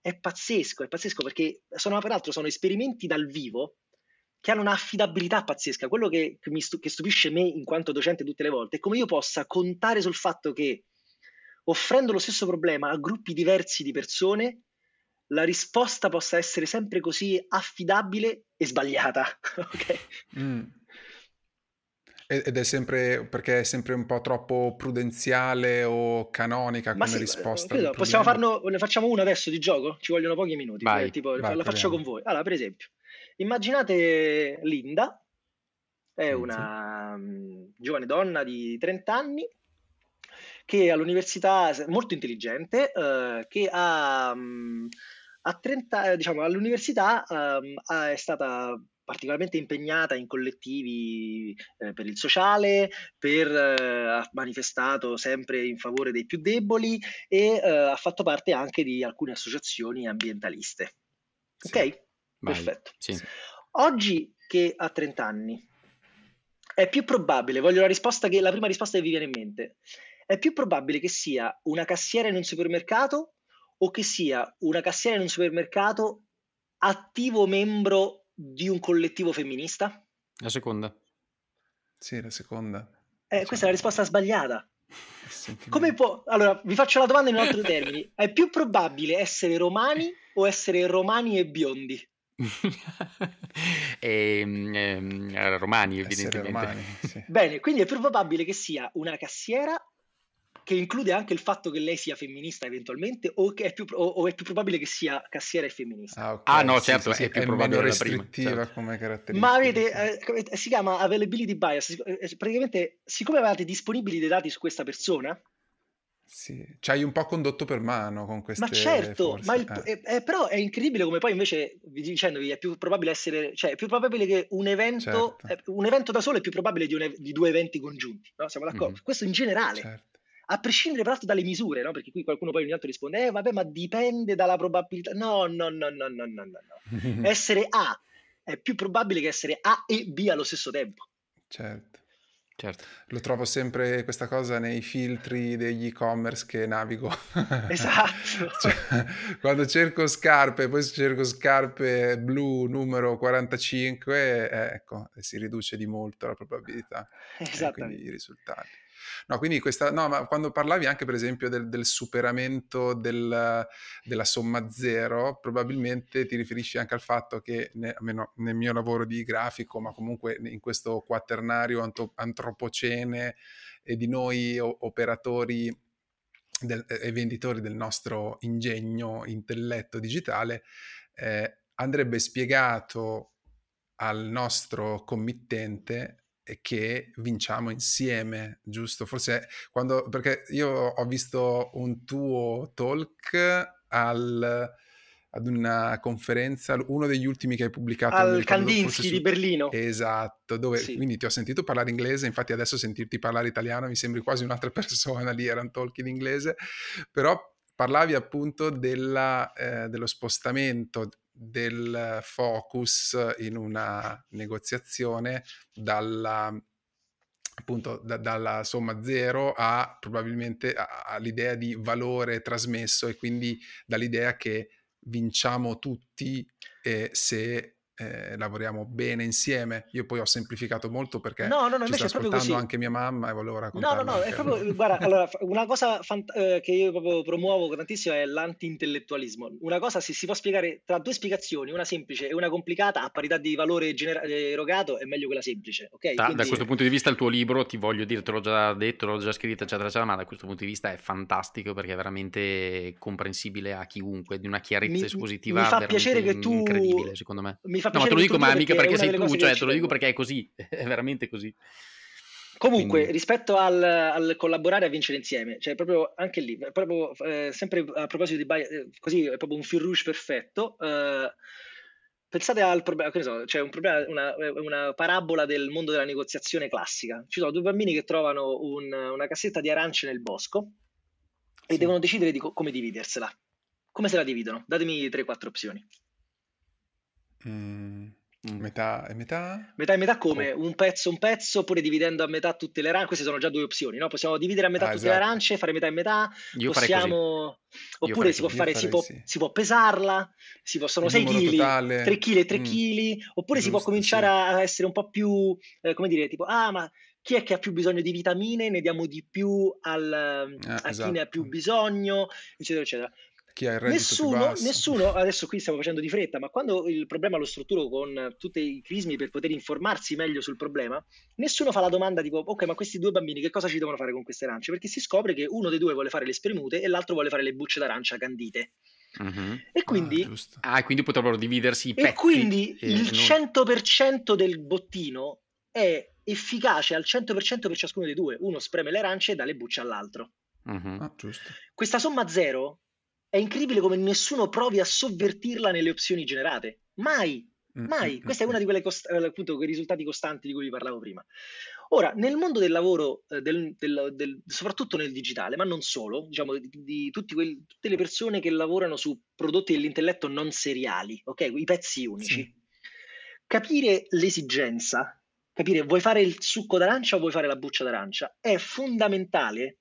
È pazzesco, è pazzesco perché sono, peraltro sono esperimenti dal vivo che hanno un'affidabilità pazzesca. Quello che, che mi stu- che stupisce me in quanto docente tutte le volte è come io possa contare sul fatto che offrendo lo stesso problema a gruppi diversi di persone, la risposta possa essere sempre così affidabile e sbagliata. ok? Mm. Ed è sempre perché è sempre un po' troppo prudenziale o canonica Ma come sì, risposta credo, possiamo farlo, ne facciamo una adesso di gioco? Ci vogliono pochi minuti, Vai, tipo, vai, la faccio proviamo. con voi. Allora, per esempio, immaginate Linda, è una mm, giovane donna di 30 anni che all'università, molto intelligente, eh, che ha, mm, a 30, eh, diciamo, all'università ha- è stata particolarmente impegnata in collettivi eh, per il sociale, per, eh, ha manifestato sempre in favore dei più deboli e eh, ha fatto parte anche di alcune associazioni ambientaliste. Sì. Ok? Vai. Perfetto. Sì. Oggi che ha 30 anni, è più probabile, voglio la risposta che la prima risposta che vi viene in mente, è più probabile che sia una cassiera in un supermercato o che sia una cassiera in un supermercato attivo membro di un collettivo femminista? La seconda. Sì, la seconda. Eh, Diciamo, questa è la risposta sbagliata. Come può... Allora, vi faccio la domanda in altri termini. È più probabile essere romani o essere romani e biondi? Ehm, ehm, romani, Essere evidentemente. romani, sì. Bene, quindi è più probabile che sia una cassiera che include anche il fatto che lei sia femminista eventualmente o, che è, più, o, o è più probabile che sia cassiera e femminista. Ah, ok, Ah, no, sì, certo, sì, è sì, più è probabile meno la prima, restrittiva certo. come caratteristica. Ma avete, sì. eh, come- si chiama availability bias, eh, praticamente siccome avevate disponibili dei dati su questa persona, Sì, ci hai un po' condotto per mano con queste ma certo, forze. ma il- eh. eh, eh, però è incredibile come poi invece, vi dicendovi, è più probabile essere, cioè è più probabile che un evento, Certo. eh, un evento da solo è più probabile di, un di due eventi congiunti, no? Siamo d'accordo? Mhm. Questo in generale. Certo. A prescindere peraltro dalle misure, no? Perché qui qualcuno poi ogni tanto risponde, eh vabbè, ma dipende dalla probabilità. No, no, no, no, no, no, no. no. Essere A è più probabile che essere A e B allo stesso tempo. certo. Certo. Lo trovo sempre questa cosa nei filtri degli e-commerce che navigo. Esatto. Cioè, quando cerco scarpe, poi cerco scarpe blu numero 45, eh, ecco, si riduce di molto la probabilità e quindi Esattamente. i risultati. No, quindi questa, no, ma quando parlavi anche per esempio del, del superamento del- della somma zero, probabilmente ti riferisci anche al fatto che, ne- almeno nel mio lavoro di grafico, ma comunque in questo quaternario antropocene e di noi operatori del- e venditori del nostro ingegno, intelletto digitale, eh, andrebbe spiegato al nostro committente che vinciamo insieme, giusto? Forse quando, perché io ho visto un tuo talk al, ad una conferenza, uno degli ultimi che hai pubblicato. Al ricordo, Kandinsky su- di Berlino. Esatto, dove Sì. quindi ti ho sentito parlare inglese, infatti adesso sentirti parlare italiano mi sembri quasi un'altra persona, lì era un talk in inglese, però parlavi appunto della, eh, dello spostamento del focus in una negoziazione dalla appunto da- dalla somma zero a probabilmente all'idea di valore trasmesso e quindi dall'idea che vinciamo tutti eh, se eh, lavoriamo bene insieme. Io poi ho semplificato molto perché No, no, no, ci sta ascoltando anche mia mamma e volevo No, no, no, anche è proprio, guarda, allora, una cosa fant- eh, che io proprio promuovo tantissimo è l'anti-intellettualismo. Una cosa si, si può spiegare tra due spiegazioni, una semplice e una complicata, a parità di valore genera- eh, erogato, è meglio quella semplice, ok? Da, da Quindi- questo punto di vista il tuo libro, ti voglio dire, te l'ho già detto, l'ho già scritto, eccetera, eccetera, ma da questo punto di vista è fantastico perché è veramente comprensibile a chiunque, di una chiarezza Mi- espositiva mi fa piacere che tu- incredibile, secondo me. Mi fa No, ma te lo dico, ma mica perché sei tu, cioè ci te lo dico perché è così, è veramente così. Comunque, Quindi- rispetto al, al collaborare a vincere insieme, cioè proprio anche lì, proprio eh, sempre a proposito di bias, eh, così è proprio un fil rouge perfetto. eh, pensate al problema, che ne so, c'è un problema, una, una parabola del mondo della negoziazione classica. Ci sono due bambini che trovano un- una cassetta di arance nel bosco e Sì. devono decidere di co- come dividersela. Come se la dividono? Datemi 3-4 opzioni. Mm, Mm. metà e metà? Metà e metà come? Un pezzo, un pezzo, oppure dividendo a metà tutte le arance? Queste sono già due opzioni, no? Possiamo dividere a metà Ah, tutte le esatto. arance, fare metà e metà, Io possiamo... Io Oppure si può fare, si può, sì. si può pesarla, si possono Il 6 numero kg, totale. 3 kg e 3 Mm. kg, oppure si può Giusto, cominciare sì. a essere un po' più, eh, come dire, tipo, ah, ma chi è che ha più bisogno di vitamine? Ne diamo di più al, Ah, a chi ne ha più esatto. bisogno, eccetera, eccetera. Chi ha il reddito più Nessuno, basso? nessuno, adesso qui stiamo facendo di fretta, ma quando il problema lo strutturo con tutti i crismi per poter informarsi meglio sul problema, nessuno fa la domanda tipo, ok, ma questi due bambini che cosa ci devono fare con queste arance? Perché si scopre che uno dei due vuole fare le spremute e l'altro vuole fare le bucce d'arancia candite. Mhm. E quindi, Ah. Ah, e quindi potrebbero dividersi i pezzi. e quindi eh, il non- 100% del bottino è efficace al 100% per ciascuno dei due. Uno spreme le arance e dà le bucce all'altro. Mhm. Ah, giusto. Questa somma zero è incredibile come nessuno provi a sovvertirla nelle opzioni generate. Mai, Mm, mai. mm, Questa è mm, una di quelle cost- eh, appunto, quei risultati costanti di cui vi parlavo prima. Ora, nel mondo del lavoro, eh, del- del- del- soprattutto nel digitale, ma non solo, diciamo, di, di quelli- tutte le persone che lavorano su prodotti dell'intelletto non seriali, ok? I pezzi unici. Sì. Capire l'esigenza, capire vuoi fare il succo d'arancia o vuoi fare la buccia d'arancia, è fondamentale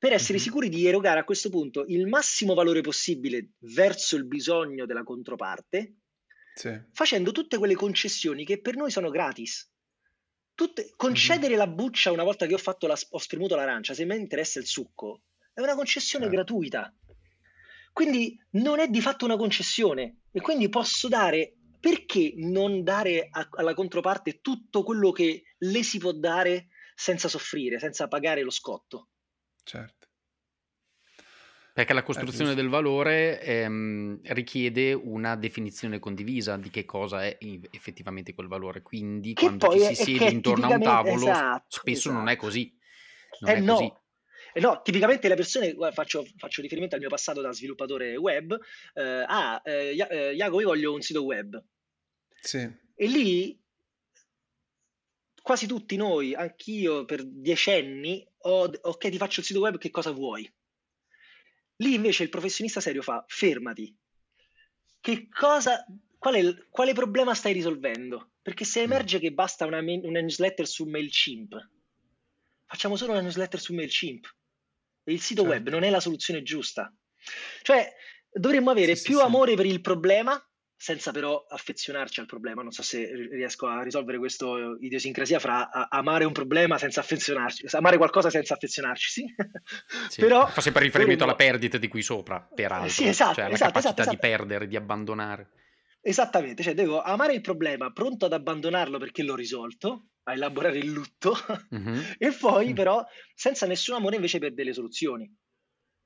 per essere sicuri di erogare a questo punto il massimo valore possibile verso il bisogno della controparte, Sì. facendo tutte quelle concessioni che per noi sono gratis. Tutte- concedere la buccia una volta che ho, fatto la, ho spremuto l'arancia, se mi interessa il succo, è una concessione Certo. gratuita. Quindi non è di fatto una concessione e quindi posso dare, perché non dare a- alla controparte tutto quello che le si può dare senza soffrire, senza pagare lo scotto? Certo. Perché la costruzione del valore ehm, richiede una definizione condivisa di che cosa è effettivamente quel valore. Quindi che quando ci si siede intorno a un tavolo, esatto, spesso esatto. non è così. Non eh è no. così. Eh no, tipicamente le persone, faccio, faccio, riferimento al mio passato da sviluppatore web, eh, ah, eh, Iago, io voglio un sito web. Sì. E lì quasi tutti noi, anch'io per decenni, ho, ok, ti faccio il sito web, che cosa vuoi? Lì invece il professionista serio fa, fermati. Che cosa, quale, quale problema stai risolvendo? Perché se emerge che basta una, una newsletter su MailChimp, facciamo solo una newsletter su MailChimp. E il sito certo. web non è la soluzione giusta. Cioè, dovremmo avere sì, più sì, amore sì. per il problema senza però affezionarci al problema. Non so se riesco a risolvere questa idiosincrasia fra amare un problema senza affezionarci, amare qualcosa senza affezionarci, sì. sì però, fa sempre riferimento dovremmo... alla perdita di qui sopra, peraltro. Sì, esatto, cioè la esatto, capacità esatto, di perdere, di abbandonare. Esattamente, cioè devo amare il problema, pronto ad abbandonarlo perché l'ho risolto, a elaborare il lutto, mm-hmm. e poi però senza nessun amore invece per delle soluzioni.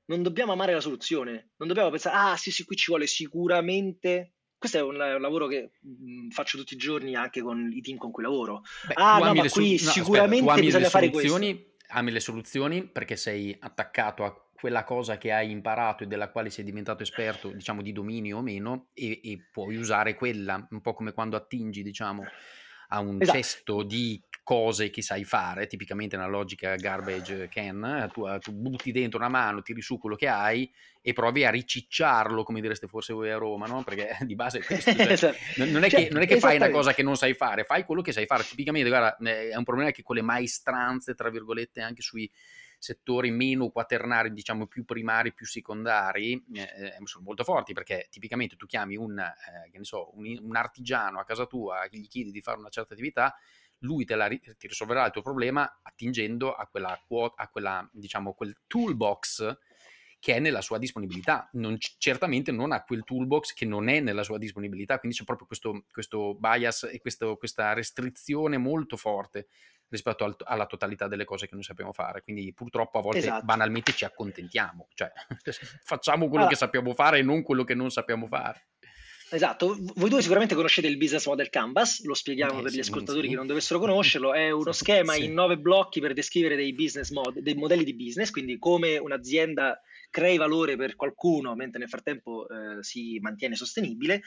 Non dobbiamo amare la soluzione, non dobbiamo pensare, ah sì sì, qui ci vuole sicuramente questo è un, un lavoro che mh, faccio tutti i giorni anche con i team con cui lavoro. Beh, ah, no, ma qui no, sicuramente aspetta, bisogna fare questo. Ami le soluzioni perché sei attaccato a quella cosa che hai imparato e della quale sei diventato esperto, diciamo di dominio o meno, e, e puoi usare quella, un po' come quando attingi, diciamo, a un Esatto. cesto di cose che sai fare, tipicamente nella logica garbage can, tu, tu butti dentro una mano, tiri su quello che hai e provi a ricicciarlo, come direste forse voi a Roma, no? Perché di base è questo, cioè, Esatto. non, è Cioè, che, non è che fai una cosa che non sai fare, fai quello che sai fare. Tipicamente, guarda, eh, è un problema che con le maestranze, tra virgolette, anche sui settori meno quaternari, diciamo più primari, più secondari, eh, sono molto forti perché tipicamente tu chiami un, eh, che ne so, un, un artigiano a casa tua, gli chiedi di fare una certa attività, lui la, ti risolverà il tuo problema attingendo a quella quota, a quella, diciamo, quel toolbox che è nella sua disponibilità, non, certamente non a quel toolbox che non è nella sua disponibilità, quindi c'è proprio questo, questo bias e questo, questa restrizione molto forte rispetto al, alla totalità delle cose che noi sappiamo fare, quindi purtroppo a volte Esatto. banalmente ci accontentiamo, cioè facciamo quello Allora- che sappiamo fare e non quello che non sappiamo fare. Esatto, voi due sicuramente conoscete il business model canvas, lo spieghiamo Eh, per gli ascoltatori che non dovessero conoscerlo, è uno schema sì. in nove blocchi per descrivere dei business mod- dei modelli di business, quindi come un'azienda crei valore per qualcuno mentre nel frattempo eh, si mantiene sostenibile.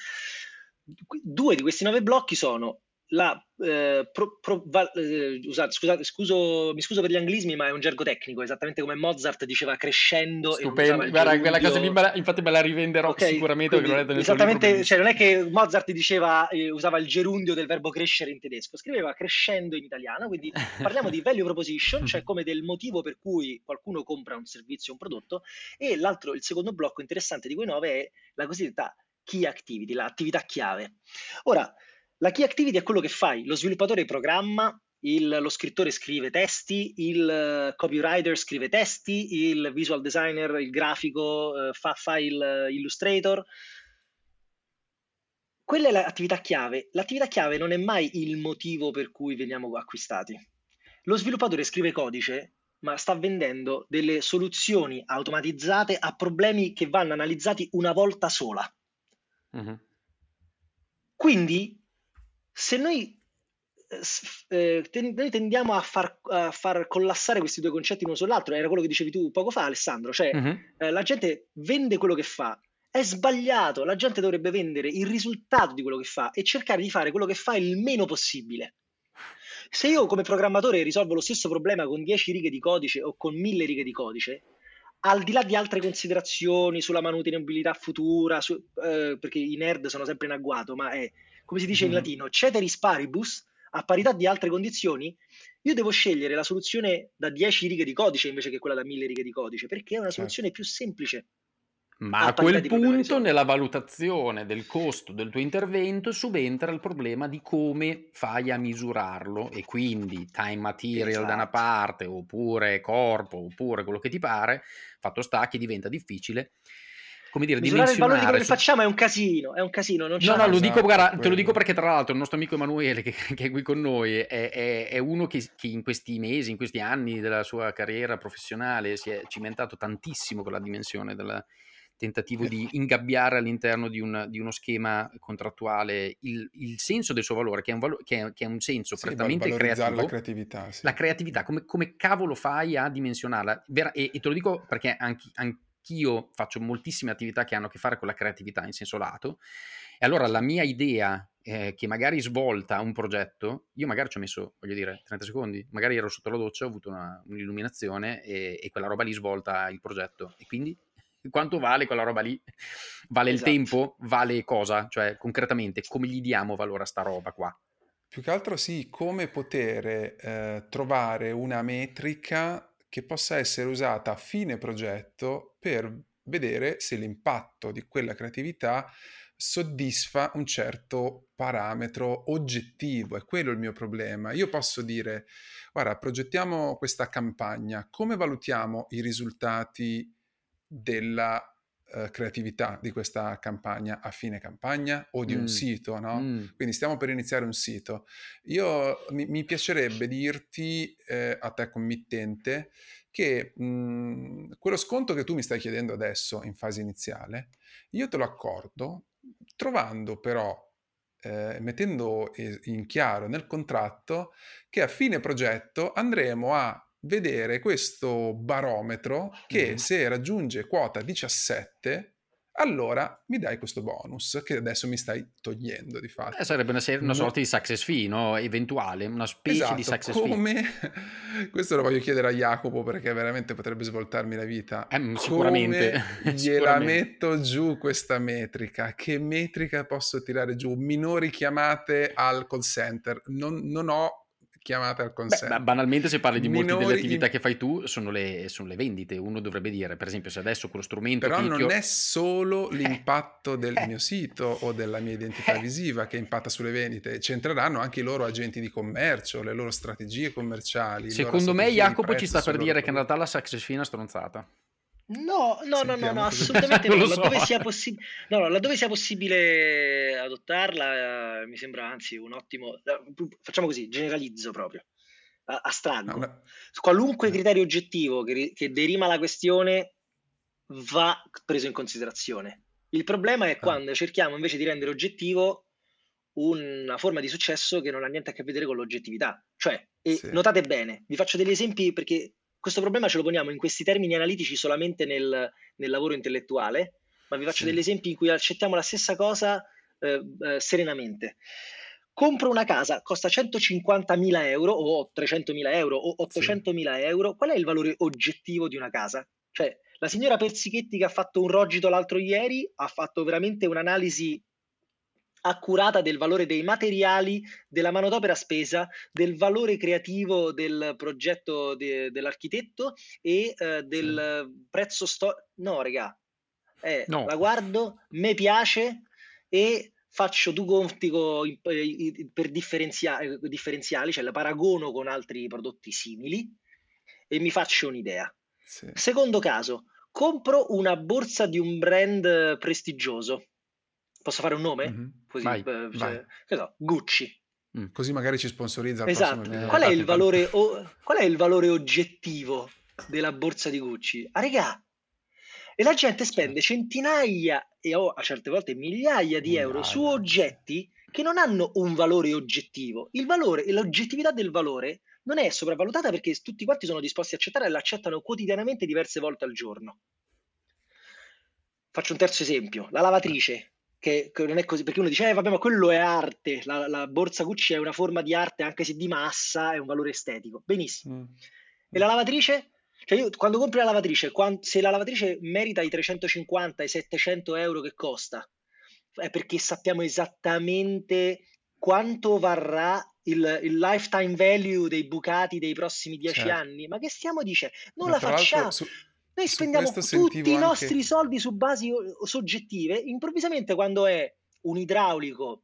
Due di questi nove blocchi sono la eh, pro- pro- val- eh, usate- scusate, scuso, mi scuso per gli anglismi, ma è un gergo tecnico, esattamente come Mozart diceva crescendo non Stupendo, guarda, quella cosa lì, infatti me la rivenderò Ok, sicuramente quindi libro, esattamente, cioè non è che Mozart diceva, eh, usava il gerundio del verbo crescere in tedesco, scriveva crescendo in italiano, quindi parliamo di value proposition, cioè come del motivo per cui qualcuno compra un servizio o un prodotto, e l'altro, il secondo blocco interessante di quei nove è la cosiddetta key activity, l'attività chiave. Ora, la key activity è quello che fai, lo sviluppatore programma, il- lo scrittore scrive testi, il eh, copywriter scrive testi, il visual designer, il grafico eh, fa file eh, illustrator. Quella è l'attività chiave. L'attività chiave non è mai il motivo per cui veniamo acquistati. Lo sviluppatore scrive codice, ma sta vendendo delle soluzioni automatizzate a problemi che vanno analizzati una volta sola. Mhm. Quindi, se noi, eh, eh, ten- noi tendiamo a far, a far collassare questi due concetti uno sull'altro, era quello che dicevi tu poco fa, Alessandro, cioè Mhm. eh, la gente vende quello che fa. È sbagliato, la gente dovrebbe vendere il risultato di quello che fa e cercare di fare quello che fa il meno possibile. Se io come programmatore risolvo lo stesso problema con 10 righe di codice o con 1000 righe di codice, al di là di altre considerazioni sulla manutenibilità futura, su- eh, perché i nerd sono sempre in agguato, ma è come si dice in Mhm. latino, ceteris paribus, a parità di altre condizioni, io devo scegliere la soluzione da 10 righe di codice invece che quella da 1000 righe di codice, perché è una Certo. soluzione più semplice. Ma a quel punto, nella valutazione del costo del tuo intervento, subentra il problema di come fai a misurarlo e quindi time material da una Esatto. parte, oppure corpo, oppure quello che ti pare, fatto sta che diventa difficile come dire, Misurare il valore di quello dimensionare che facciamo è un casino, è un casino, No, no, lo dico, guarda, te lo dico perché tra l'altro il nostro amico Emanuele che, che è qui con noi è, è- è uno che, che in questi mesi, in questi anni della sua carriera professionale si è cimentato tantissimo con la dimensione del tentativo di ingabbiare all'interno di, un- di uno schema contrattuale il, il senso del suo valore, che è un, valo- che è- che è un senso Sì, prettamente creativo la creatività, sì. la creatività, come, come cavolo fai a dimensionarla? Vera- e, e te lo dico perché anche, anch'io faccio moltissime attività che hanno a che fare con la creatività in senso lato. E allora la mia idea, eh, che magari svolta un progetto, io magari ci ho messo, voglio dire, 30 secondi, magari ero sotto la doccia, ho avuto una- un'illuminazione e, e quella roba lì svolta il progetto. E quindi quanto vale quella roba lì? Vale Esatto. il tempo? Vale cosa? Cioè, concretamente, come gli diamo valore a sta roba qua? Più che altro sì, come poter eh, trovare una metrica che possa essere usata a fine progetto per vedere se l'impatto di quella creatività soddisfa un certo parametro oggettivo. È quello il mio problema. Io posso dire, guarda, progettiamo questa campagna, come valutiamo i risultati della eh, creatività di questa campagna a fine campagna o di Mm. un sito, no? Mm. Quindi stiamo per iniziare un sito. Io mi, mi piacerebbe dirti eh, a te committente che mh, quello sconto che tu mi stai chiedendo adesso in fase iniziale, io te lo accordo trovando però, eh, mettendo in chiaro nel contratto che a fine progetto andremo a vedere questo barometro che Mhm. se raggiunge quota 17 allora mi dai questo bonus che adesso mi stai togliendo di fatto. Eh, sarebbe una, serie- una sorta di success fee, no? Eventuale, una specie Esatto, di success fee. come questo lo voglio chiedere a Jacopo perché veramente potrebbe svoltarmi la vita. Eh, mm, sicuramente, Come gliela metto giù questa metrica? Che metrica posso tirare giù? Minori chiamate al call center. Non, non ho chiamate al call Beh, banalmente se parli di molte delle attività in- che fai tu sono le, sono le vendite, uno dovrebbe dire, per esempio se adesso quello strumento Però non io- è solo l'impatto del eh. mio sito o della mia identità Eh. visiva che impatta sulle vendite, c'entreranno anche i loro agenti di commercio, le loro strategie commerciali. loro Secondo me Jacopo ci sta per dire loro che in realtà la success fee è una stronzata. No, no, no, no, no, assolutamente Non no. lo so. Laddove sia, possi- no, no, laddove sia possibile adottarla, eh, mi sembra anzi un ottimo. eh, Facciamo così, generalizzo proprio, a- astraggo. No, Qualunque criterio oggettivo che, che derima la questione va preso in considerazione. Il problema Ah. è quando cerchiamo invece di rendere oggettivo una forma di successo che non ha niente a che vedere con l'oggettività. Cioè, e Sì. notate bene, vi faccio degli esempi perché questo problema ce lo poniamo in questi termini analitici solamente nel, nel lavoro intellettuale, ma vi faccio Sì. degli esempi in cui accettiamo la stessa cosa eh, eh, serenamente. Compro una casa, costa 150.000 euro o 300.000 euro o 800.000 euro. Qual è il valore oggettivo di una casa? Cioè, la signora Persichetti che ha fatto un rogito l'altro ieri ha fatto veramente un'analisi accurata del valore dei materiali, della manodopera spesa, del valore creativo del progetto de- dell'architetto e eh, del prezzo storico. No, regà, eh, No. la guardo, me piace e faccio due conti in- per differenzia- eh, differenziali, cioè la paragono con altri prodotti simili e mi faccio un'idea. sì. Secondo caso, compro una borsa di un brand eh, prestigioso. Posso fare un nome? Mhm. Così, Vai, eh, vai. cioè, so, Gucci. Così magari ci sponsorizza Esatto. prossimo Qual, è valore, o- qual è il valore oggettivo della borsa di Gucci? Ah, regà. E la gente spende centinaia e o a certe volte migliaia di euro su Migliaia, oggetti che non hanno un valore oggettivo. Il valore e l'oggettività del valore non è sopravvalutata perché tutti quanti sono disposti a accettare e l'accettano quotidianamente diverse volte al giorno. Faccio un terzo esempio, la lavatrice, che, che non è così, perché uno dice, eh, vabbè, ma quello è arte, la, la borsa Gucci è una forma di arte, anche se di massa, è un valore estetico. Benissimo. Mm. E la lavatrice? Cioè io quando compri la lavatrice, quan- se la lavatrice merita i 350, i 700 euro che costa, è perché sappiamo esattamente quanto varrà il, il lifetime value dei bucati dei prossimi dieci Certo. anni. Ma che stiamo dicendo? Non Ma la facciamo. su- Noi spendiamo tutti i anche- nostri soldi su basi soggettive. Improvvisamente, quando è un idraulico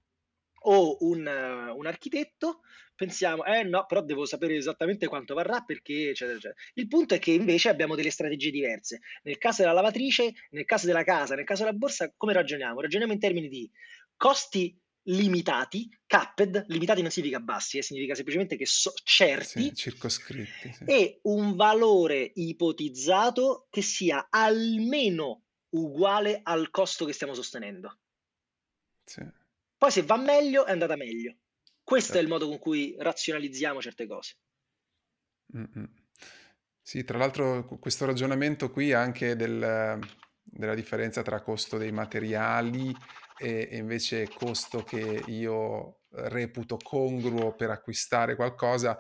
o un, un architetto, pensiamo, eh no, però devo sapere esattamente quanto varrà perché, eccetera, eccetera. Il punto è che invece abbiamo delle strategie diverse. Nel caso della lavatrice, nel caso della casa, nel caso della borsa, come ragioniamo? Ragioniamo in termini di costi limitati, capped, limitati non significa bassi, eh, significa semplicemente che so certi, sì, circoscritti, sì. e un valore ipotizzato che sia almeno uguale al costo che stiamo sostenendo. Sì. Poi se va meglio è andata meglio. Questo certo. è il modo con cui razionalizziamo certe cose. Mm-mm. Sì, tra l'altro questo ragionamento qui anche del, della differenza tra costo dei materiali e, invece costo che io reputo congruo per acquistare qualcosa,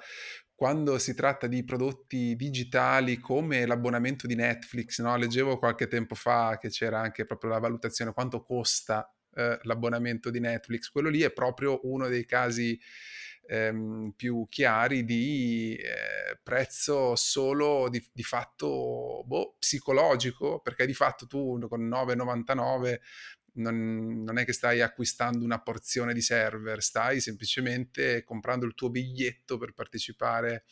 quando si tratta di prodotti digitali come l'abbonamento di Netflix, no? leggevo qualche tempo fa che c'era anche proprio la valutazione quanto costa eh, l'abbonamento di Netflix, quello lì è proprio uno dei casi ehm, più chiari di eh, prezzo solo di, di fatto boh, psicologico, perché di fatto tu con 9,99 non, non, è che stai acquistando una porzione di server, stai semplicemente comprando il tuo biglietto per partecipare,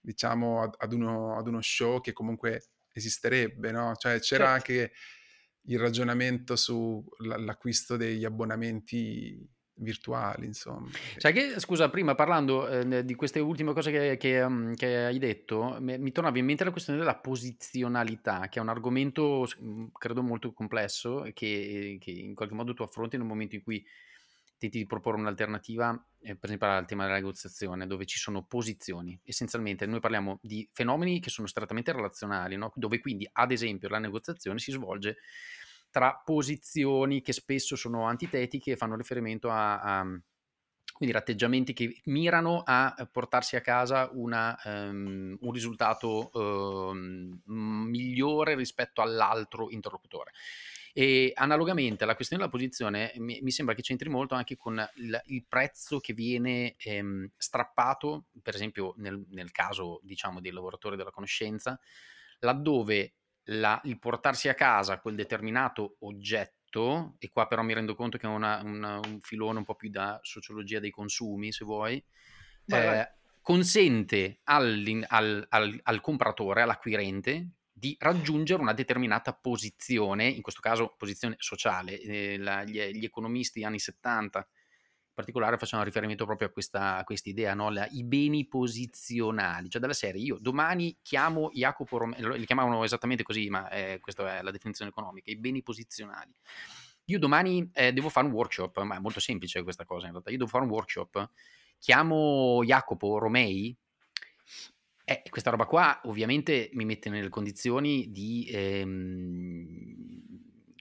diciamo, ad, ad, uno, ad uno, show che comunque esisterebbe, no? Cioè c'era certo. anche il ragionamento sull'acquisto degli abbonamenti virtuali, insomma. Sai che, scusa, prima parlando eh, di queste ultime cose che, che, um, che hai detto, mi, mi, tornava in mente la questione della posizionalità, che è un argomento, credo, molto complesso, che, che in qualche modo tu affronti nel momento in cui tenti di proporre un'alternativa, eh, per esempio al tema della negoziazione, dove ci sono posizioni. Essenzialmente noi parliamo di fenomeni che sono strettamente relazionali, no? dove quindi, ad esempio, la negoziazione si svolge tra posizioni che spesso sono antitetiche e fanno riferimento a, a quindi atteggiamenti che mirano a portarsi a casa una, um, un risultato um, migliore rispetto all'altro interlocutore. E analogamente alla questione della posizione, mi, mi sembra che c'entri molto anche con il, il prezzo che viene ehm, strappato, per esempio nel, nel caso diciamo dei lavoratori della conoscenza, laddove la, il portarsi a casa quel determinato oggetto, e qua però mi rendo conto che è una, una, un filone un po' più da sociologia dei consumi, se vuoi, vai, eh, vai. consente al, al, al, al compratore, all'acquirente, di raggiungere una determinata posizione, in questo caso posizione sociale. Eh, la, gli, gli, economisti anni 70 particolare facevano riferimento proprio a questa, idea, no? La, i beni posizionali, cioè della serie io domani chiamo Jacopo Romeo, li chiamavano esattamente così, ma eh, questa è la definizione economica, i beni posizionali. Io domani eh, devo fare un workshop, ma è molto semplice questa cosa in realtà, io devo fare un workshop, chiamo Jacopo Romei, eh, questa roba qua ovviamente mi mette nelle condizioni di ehm,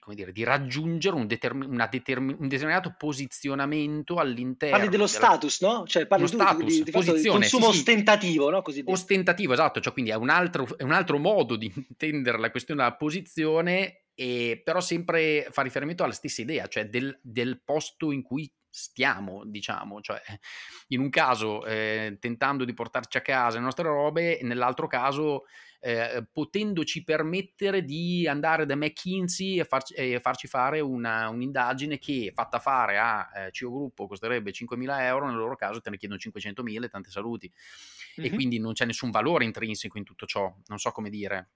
come dire, di raggiungere un, determin- determin- un, determinato posizionamento all'interno. Parli dello della... status, no? Cioè parli status, di, di, posizione, di consumo sì, ostentativo, no? Così ostentativo, esatto, cioè quindi è un, altro, è un altro modo di intendere la questione della posizione, e, però sempre fa riferimento alla stessa idea, cioè del, del posto in cui stiamo, diciamo, cioè in un caso eh, tentando di portarci a casa le nostre robe, nell'altro caso eh, potendoci permettere di andare da McKinsey e, farci, e farci fare una, un'indagine che fatta fare a eh, CIO Gruppo costerebbe 5.000 euro, nel loro caso te ne chiedono 500.000 e tante saluti. Mm-hmm. E quindi non c'è nessun valore intrinseco in tutto ciò, non so come dire.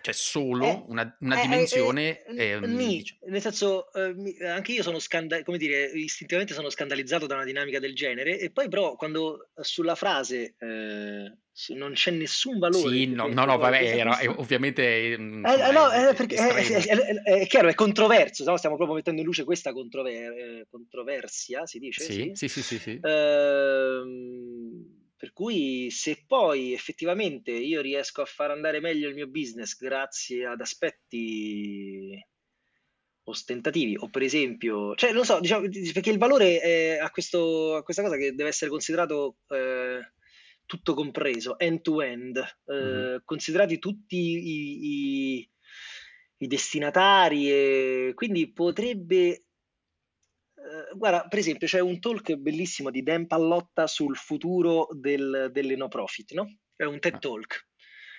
C'è solo eh, una, una, dimensione. Eh, eh, diciamo. Nel senso, eh, anche io sono scandalizzato, come dire, istintivamente sono scandalizzato da una dinamica del genere, e poi, però, quando sulla frase eh, non c'è nessun valore. Sì, no, no, no vabbè, era, ovviamente. Eh, no, perché è, è, è, chiaro, è controverso, no? stiamo proprio mettendo in luce questa controver- controversia, si dice? Sì, sì, sì, sì. sì, sì. Ehm per cui se poi effettivamente io riesco a far andare meglio il mio business grazie ad aspetti ostentativi o per esempio, cioè non so, diciamo, perché il valore è a, questo, a questa cosa che deve essere considerato eh, tutto compreso, end to end, eh, mm-hmm. considerati tutti i, i, i destinatari e quindi potrebbe guarda, per esempio, c'è un talk bellissimo di Dan Pallotta sul futuro del, delle no profit, no? È un TED ah. Talk.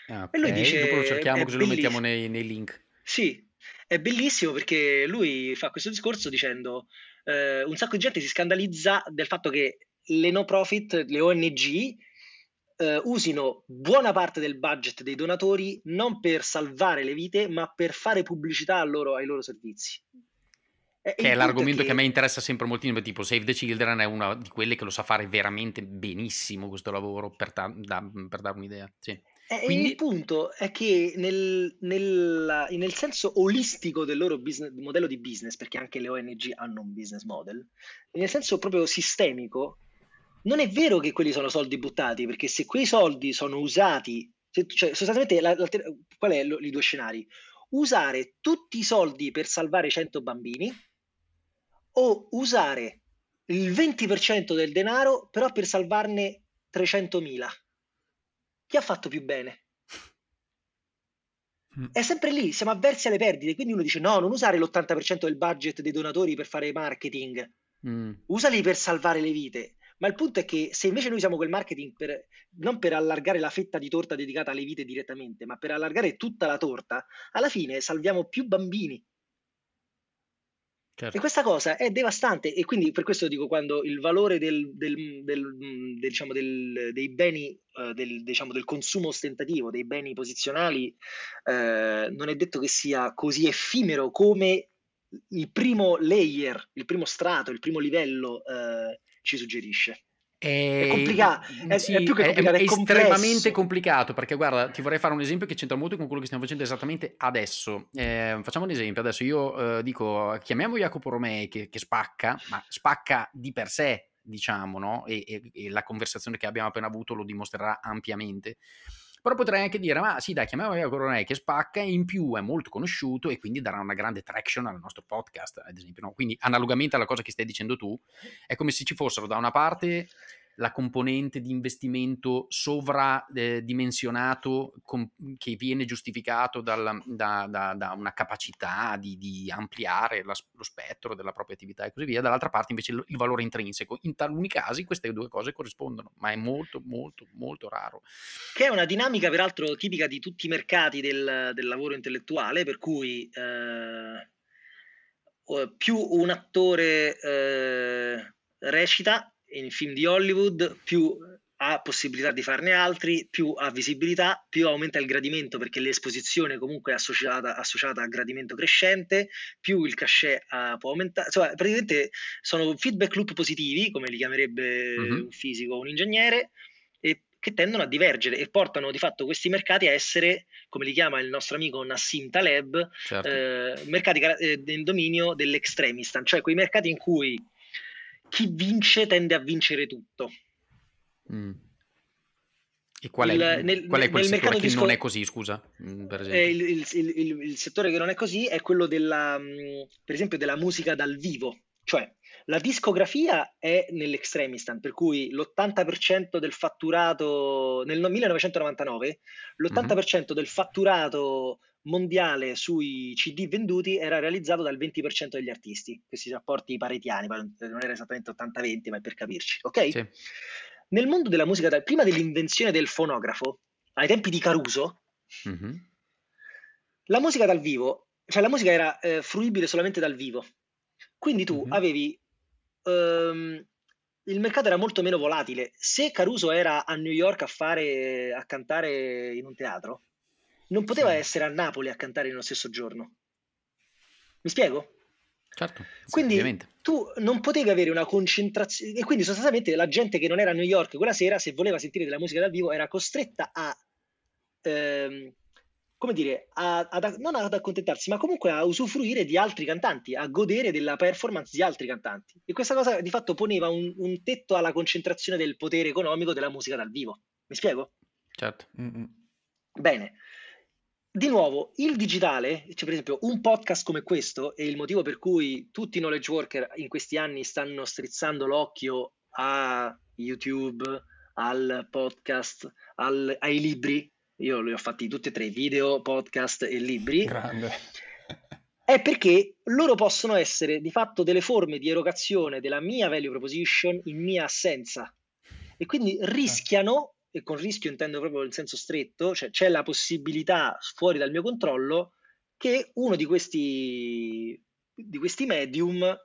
Ah, okay. E lui dice... Dopo lo cerchiamo così lo mettiamo nei, nei, link. Sì, è bellissimo perché lui fa questo discorso dicendo eh, un sacco di gente si scandalizza del fatto che le no profit, le ONG, eh, usino buona parte del budget dei donatori non per salvare le vite, ma per fare pubblicità loro, ai loro servizi. Che è l'argomento che... che... a me interessa sempre moltissimo, tipo Save the Children è una di quelle che lo sa fare veramente benissimo questo lavoro, per, ta- da, per dare un'idea. Sì. E Quindi... il punto è che nel, nel, nel senso olistico del loro business, modello di business, perché anche le ONG hanno un business model, nel senso proprio sistemico, non è vero che quelli sono soldi buttati, perché se quei soldi sono usati, cioè sostanzialmente la, la, qual è lo, i due scenari? Usare tutti i soldi per salvare 100 bambini o usare il 20% del denaro però per salvarne 300.000 chi ha fatto più bene? Mm. È sempre lì, siamo avversi alle perdite, quindi uno dice no, non usare l'80% del budget dei donatori per fare marketing, mm. usali per salvare le vite. Ma il punto è che se invece noi usiamo quel marketing per, non per allargare la fetta di torta dedicata alle vite direttamente, ma per allargare tutta la torta, alla fine salviamo più bambini. Certo. E questa cosa è devastante e quindi per questo dico quando il valore del, del, del, diciamo dei beni, del, diciamo del, consumo ostentativo, dei beni posizionali, uh, non è detto che sia così effimero come il primo layer, il primo strato, il primo livello uh, ci suggerisce. È, complicato, è, sì, è, complicato, è, è estremamente complicato perché guarda, ti vorrei fare un esempio che c'entra molto con quello che stiamo facendo esattamente adesso. Eh, facciamo un esempio, adesso io eh, dico, chiamiamo Jacopo Romei che, che, spacca, ma spacca di per sé, diciamo, no? E, e, e, la conversazione che abbiamo appena avuto lo dimostrerà ampiamente. Però potrei anche dire, ma sì dai, chiamiamo Jacopo Romei che spacca, in più è molto conosciuto e quindi darà una grande traction al nostro podcast, ad esempio. No? Quindi analogamente alla cosa che stai dicendo tu, è come se ci fossero da una parte la componente di investimento sovradimensionato eh, che viene giustificato dalla, da, da, da, una capacità di, di ampliare la, lo spettro della propria attività e così via, dall'altra parte invece il, il, valore intrinseco. In taluni casi queste due cose corrispondono, ma è molto, molto, molto raro. Che è una dinamica peraltro tipica di tutti i mercati del, del lavoro intellettuale, per cui... Eh, più un attore eh, recita in film di Hollywood, più ha possibilità di farne altri, più ha visibilità, più aumenta il gradimento perché l'esposizione comunque è associata, associata a gradimento crescente, più il cachet uh, può aumentare. Insomma, praticamente sono feedback loop positivi, come li chiamerebbe uh-huh. un fisico o un ingegnere, e che tendono a divergere e portano di fatto questi mercati a essere, come li chiama il nostro amico Nassim Taleb, certo. eh, mercati eh, nel dominio dell'extremistan, cioè quei mercati in cui chi vince tende a vincere tutto. Mm. E qual è, il, nel, qual è quel settore che disco... non è così, scusa? Mm, per eh, il, il, il, settore che non è così è quello della, mm, per esempio, della musica dal vivo. Cioè, la discografia è nell'extremistan, per cui l'80% del fatturato, nel 1999, l'80% mm-hmm. del fatturato mondiale sui CD venduti era realizzato dal 20% degli artisti, questi rapporti paretiani, non era esattamente 80-20, ma è per capirci, ok? Sì. Nel mondo della musica, prima dell'invenzione del fonografo, ai tempi di Caruso, mm-hmm. la musica dal vivo, cioè la musica era eh, fruibile solamente dal vivo, quindi tu mm-hmm. avevi... Um, il mercato era molto meno volatile. Se Caruso era a New York a, fare, a cantare in un teatro, non poteva sì. essere a Napoli a cantare nello stesso giorno. Mi spiego? Certo. Quindi ovviamente. tu non potevi avere una concentrazione e quindi sostanzialmente la gente che non era a New York quella sera, se voleva sentire della musica dal vivo, era costretta a, ehm, come dire, a, ad, non ad accontentarsi, ma comunque a usufruire di altri cantanti, a godere della performance di altri cantanti. E questa cosa di fatto poneva un, un tetto alla concentrazione del potere economico della musica dal vivo. Mi spiego? Certo. Mm-mm. Bene di nuovo, il digitale, cioè per esempio un podcast come questo, è il motivo per cui tutti i knowledge worker in questi anni stanno strizzando l'occhio a YouTube, al podcast, al, ai libri, io li ho fatti tutti e tre, video, podcast e libri. Grande. È perché loro possono essere di fatto delle forme di erogazione della mia value proposition in mia assenza e quindi rischiano e con rischio intendo proprio in senso stretto, cioè c'è la possibilità fuori dal mio controllo che uno di questi, di questi medium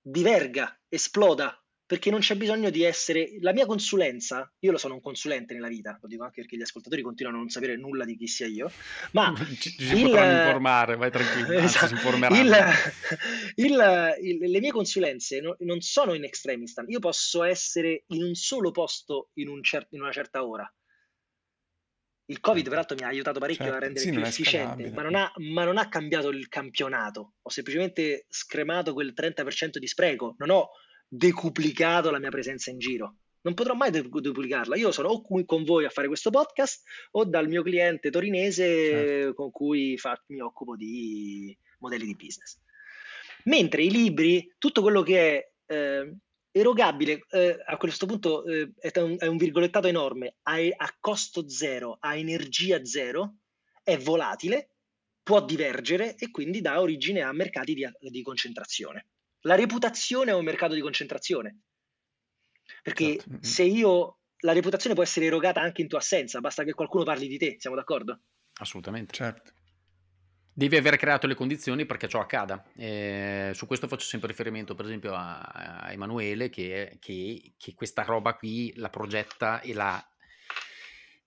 diverga, esploda, perché non c'è bisogno di essere... La mia consulenza, io lo sono un consulente nella vita, lo dico anche perché gli ascoltatori continuano a non sapere nulla di chi sia io, ma... ci, ci il, potranno informare, vai tranquillo, esatto, si informeranno. Il, il, il, le mie consulenze no, non sono in extremistan, io posso essere in un solo posto in, un cer- in una certa ora. Il Covid, peraltro, mi ha aiutato parecchio certo. a rendere sì, più efficiente, ma non, ha, ma non, ha, cambiato il campionato. Ho semplicemente scremato quel 30% di spreco. Non ho decuplicato la mia presenza in giro. Non potrò mai duplicarla. Io sono o qui con voi a fare questo podcast o dal mio cliente torinese certo. con cui fa, mi occupo di modelli di business. Mentre i libri, tutto quello che è eh, erogabile, eh, a questo punto eh, è, un, è, un, virgolettato enorme, a, a costo zero, a energia zero, è volatile, può divergere e quindi dà origine a mercati di, di concentrazione. La reputazione è un mercato di concentrazione. Perché certo. se io la reputazione può essere erogata anche in tua assenza, basta che qualcuno parli di te, siamo d'accordo? Assolutamente. Certo. Devi aver creato le condizioni perché ciò accada. Eh, su questo faccio sempre riferimento, per esempio, a, a Emanuele, che, che, che, questa roba qui la progetta e la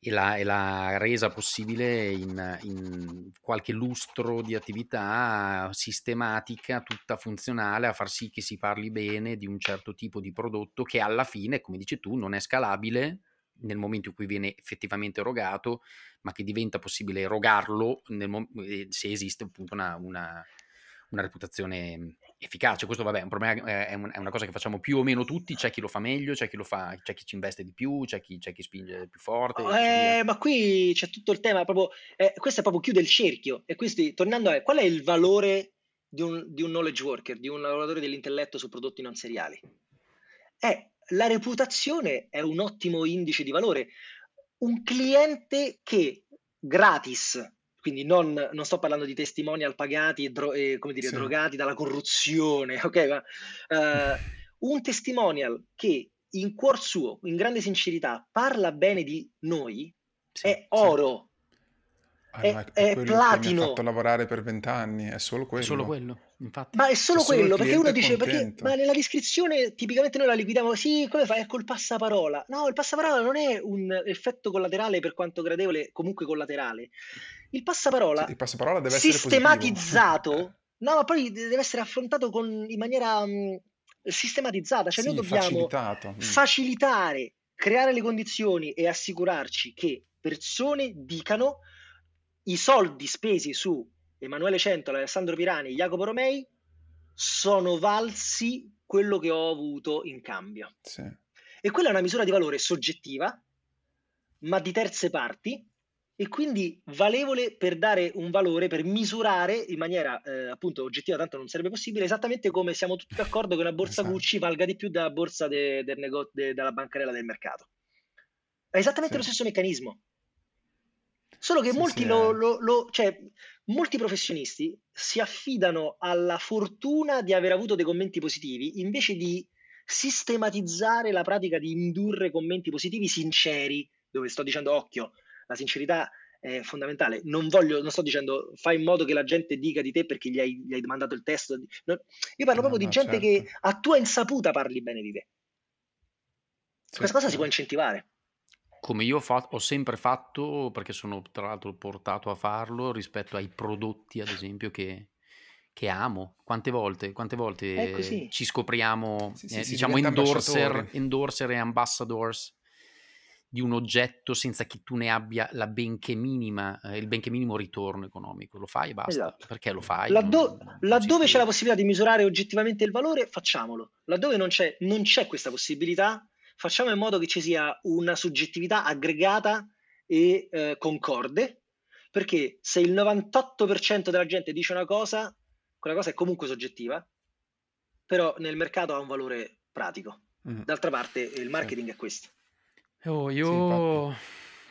e l'ha, e l'ha resa possibile in, in, qualche lustro di attività sistematica, tutta funzionale, a far sì che si parli bene di un certo tipo di prodotto che alla fine, come dici tu, non è scalabile nel momento in cui viene effettivamente erogato, ma che diventa possibile erogarlo nel, eh, se esiste appunto una, una, una reputazione efficace. Questo, vabbè, è un problema, è, una cosa che facciamo più o meno tutti. C'è chi lo fa meglio, c'è chi lo fa, c'è chi ci investe di più, c'è chi, c'è chi spinge più forte. Eh, ma qui c'è tutto il tema, proprio, eh, questo è proprio chiude il cerchio. E quindi, tornando a qual è il valore di un, di un knowledge worker, di un lavoratore dell'intelletto su prodotti non seriali? È la reputazione è un ottimo indice di valore. Un cliente che gratis quindi non, non, sto parlando di testimonial pagati e, dro- e come dire, sì. drogati dalla corruzione, ok? Ma, uh, un testimonial che in cuor suo, in grande sincerità, parla bene di noi sì, è oro. Ah, è, è, è platino. mi ha fatto lavorare per vent'anni, è solo quello. È solo quello, infatti. Ma è solo è quello, perché uno dice, perché, ma nella descrizione tipicamente noi la liquidiamo, sì, come fai? È col passaparola. No, il passaparola non è un effetto collaterale per quanto gradevole, comunque collaterale. Il passaparola, il passaparola deve sistematizzato, no, ma poi deve essere affrontato con, in maniera mh, sistematizzata, cioè sì, noi dobbiamo mm. facilitare, creare le condizioni e assicurarci che persone dicano i soldi spesi su Emanuele Centola, Alessandro Pirani, Jacopo Romei sono valsi quello che ho avuto in cambio. Sì. E quella è una misura di valore soggettiva, ma di terze parti, e quindi valevole per dare un valore, per misurare in maniera eh, appunto oggettiva, tanto non sarebbe possibile, esattamente come siamo tutti d'accordo che una borsa esatto. Gucci valga di più della borsa de, del nego- de, della bancarella del mercato. È esattamente sì. lo stesso meccanismo. Solo che sì, molti, sì, lo, lo, lo, cioè, molti professionisti si affidano alla fortuna di aver avuto dei commenti positivi invece di sistematizzare la pratica di indurre commenti positivi sinceri, dove sto dicendo occhio, la sincerità è fondamentale. Non, voglio, non sto dicendo fai in modo che la gente dica di te perché gli hai, gli hai mandato il testo. No, io parlo no, proprio no, di gente certo. che a tua insaputa parli bene di te. Sì, Questa cosa si può incentivare come io ho, fatto, ho, sempre fatto, perché sono tra l'altro portato a farlo rispetto ai prodotti, ad esempio, che, che amo. Quante volte, quante volte ci scopriamo, sì, sì, eh, diciamo, endorser, endorser e ambassadors di un oggetto senza che tu ne abbia la benché minima, eh, il benché minimo ritorno economico. Lo fai e basta. Esatto. Perché lo fai? Laddo- non, non laddove c'è la possibilità di misurare oggettivamente il valore, facciamolo. Laddove non c'è, non c'è questa possibilità, facciamo in modo che ci sia una soggettività aggregata e eh, concorde, perché se il 98% della gente dice una cosa, quella cosa è comunque soggettiva, però nel mercato ha un valore pratico. Mm. D'altra parte il marketing sì. è questo. Oh, io sì,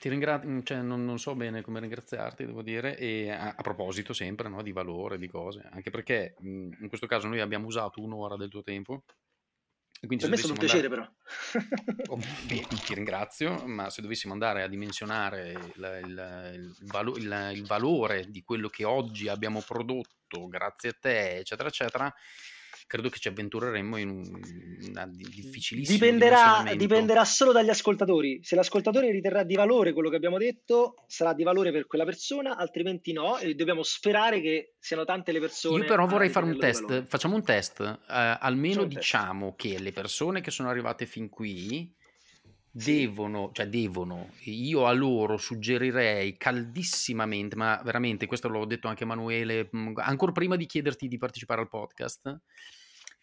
ti ringrazio, cioè, non, non, so bene come ringraziarti, devo dire, e a, a proposito sempre no, di valore, di cose, anche perché mh, in questo caso noi abbiamo usato un'ora del tuo tempo Quindi per me è stato un piacere andare... però. oh, beh, ti ringrazio, ma se dovessimo andare a dimensionare il, il, il, valo- il, valore di quello che oggi abbiamo prodotto grazie a te, eccetera, eccetera, credo che ci avventureremmo in una difficilissima dipenderà, dipenderà solo dagli ascoltatori. Se l'ascoltatore riterrà di valore quello che abbiamo detto, sarà di valore per quella persona, altrimenti no. E dobbiamo sperare che siano tante le persone. Io però vorrei fare un test. Facciamo un test. Uh, almeno un diciamo test. che le persone che sono arrivate fin qui devono, cioè devono, io a loro suggerirei caldissimamente, ma veramente questo l'ho detto anche a Emanuele, ancora prima di chiederti di partecipare al podcast,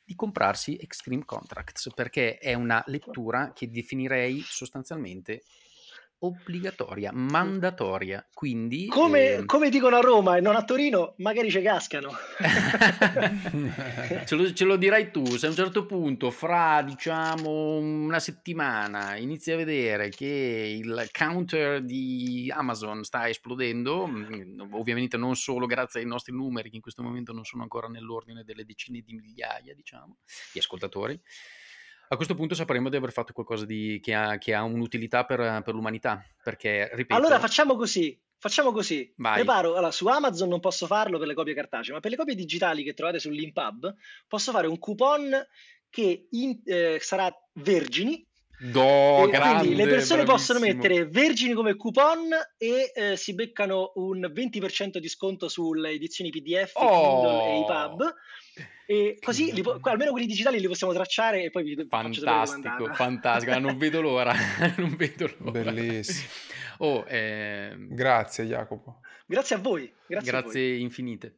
di comprarsi Extreme Contracts perché è una lettura che definirei sostanzialmente obbligatoria, mandatoria. Quindi, come, eh... come, dicono a Roma e non a Torino, magari ci cascano. ce, lo, ce, lo, dirai tu. Se a un certo punto, fra diciamo una settimana, inizi a vedere che il counter di Amazon sta esplodendo, mm, ovviamente non solo grazie ai nostri numeri, che in questo momento non sono ancora nell'ordine delle decine di migliaia, diciamo, di ascoltatori a questo punto sapremo di aver fatto qualcosa di, che, ha, che, ha, un'utilità per, per, l'umanità. Perché, ripeto... Allora facciamo così. Facciamo così. Vai. Preparo, allora, su Amazon non posso farlo per le copie cartacee, ma per le copie digitali che trovate sull'Impub posso fare un coupon che in, eh, sarà Vergini, Do, grande, quindi le persone bravissimo. possono mettere Vergini come coupon e eh, si beccano un 20% di sconto sulle edizioni PDF, oh. Kindle e iPub. E così li, almeno quelli digitali li possiamo tracciare e poi vi fantastico, fantastico, non vedo l'ora, non vedo l'ora. Bellissimo. Oh, eh... Grazie Jacopo. Grazie a voi. Grazie, Grazie a voi. infinite.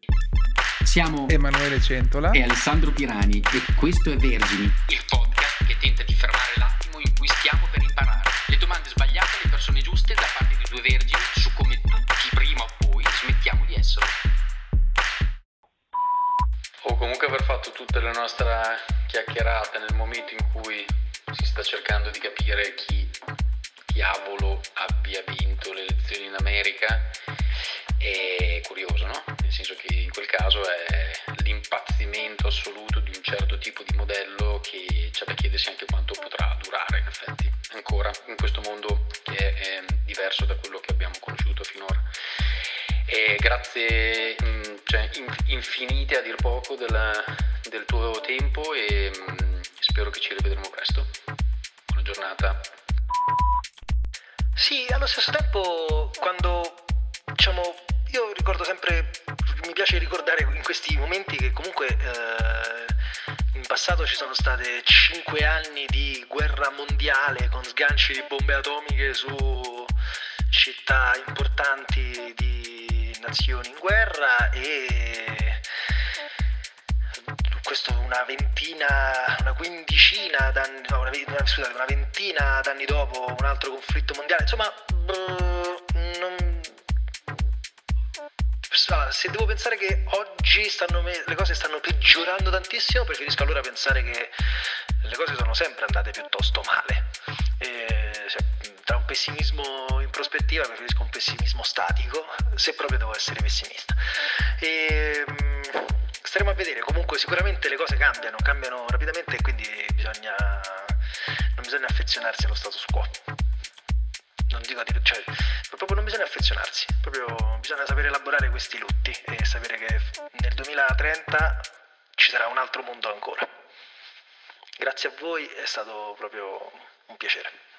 Siamo Emanuele Centola e Alessandro Pirani e questo è Vergini, il podcast che tenta di fermare nostra chiacchierata nel momento in cui si sta cercando di capire chi diavolo abbia vinto le elezioni in America è curioso, no? Nel senso che in quel caso è l'impazzimento assoluto di un certo tipo di modello che c'è da chiedersi anche quanto potrà durare in effetti ancora in questo mondo che è diverso da quello che abbiamo conosciuto finora. E grazie mm, cioè, infinite a dir poco della, del tuo tempo e mm, spero che ci rivedremo presto. Buona giornata. Sì, allo stesso tempo quando diciamo io ricordo sempre, mi piace ricordare in questi momenti che comunque eh, in passato ci sono state cinque anni di guerra mondiale con sganci di bombe atomiche su città importanti di nazioni in guerra e questo una ventina, una quindicina d'anni, no, una, scusate, una ventina d'anni dopo un altro conflitto mondiale, insomma non se devo pensare che oggi me- le cose stanno peggiorando tantissimo, preferisco allora pensare che le cose sono sempre andate piuttosto male. E, cioè, tra un pessimismo in prospettiva preferisco un pessimismo statico, se proprio devo essere pessimista. E, staremo a vedere, comunque sicuramente le cose cambiano, cambiano rapidamente e quindi bisogna, non bisogna affezionarsi allo status quo non dico di, cioè, proprio non bisogna affezionarsi, proprio bisogna sapere elaborare questi lutti e sapere che nel 2030 ci sarà un altro mondo ancora. Grazie a voi, è stato proprio un piacere.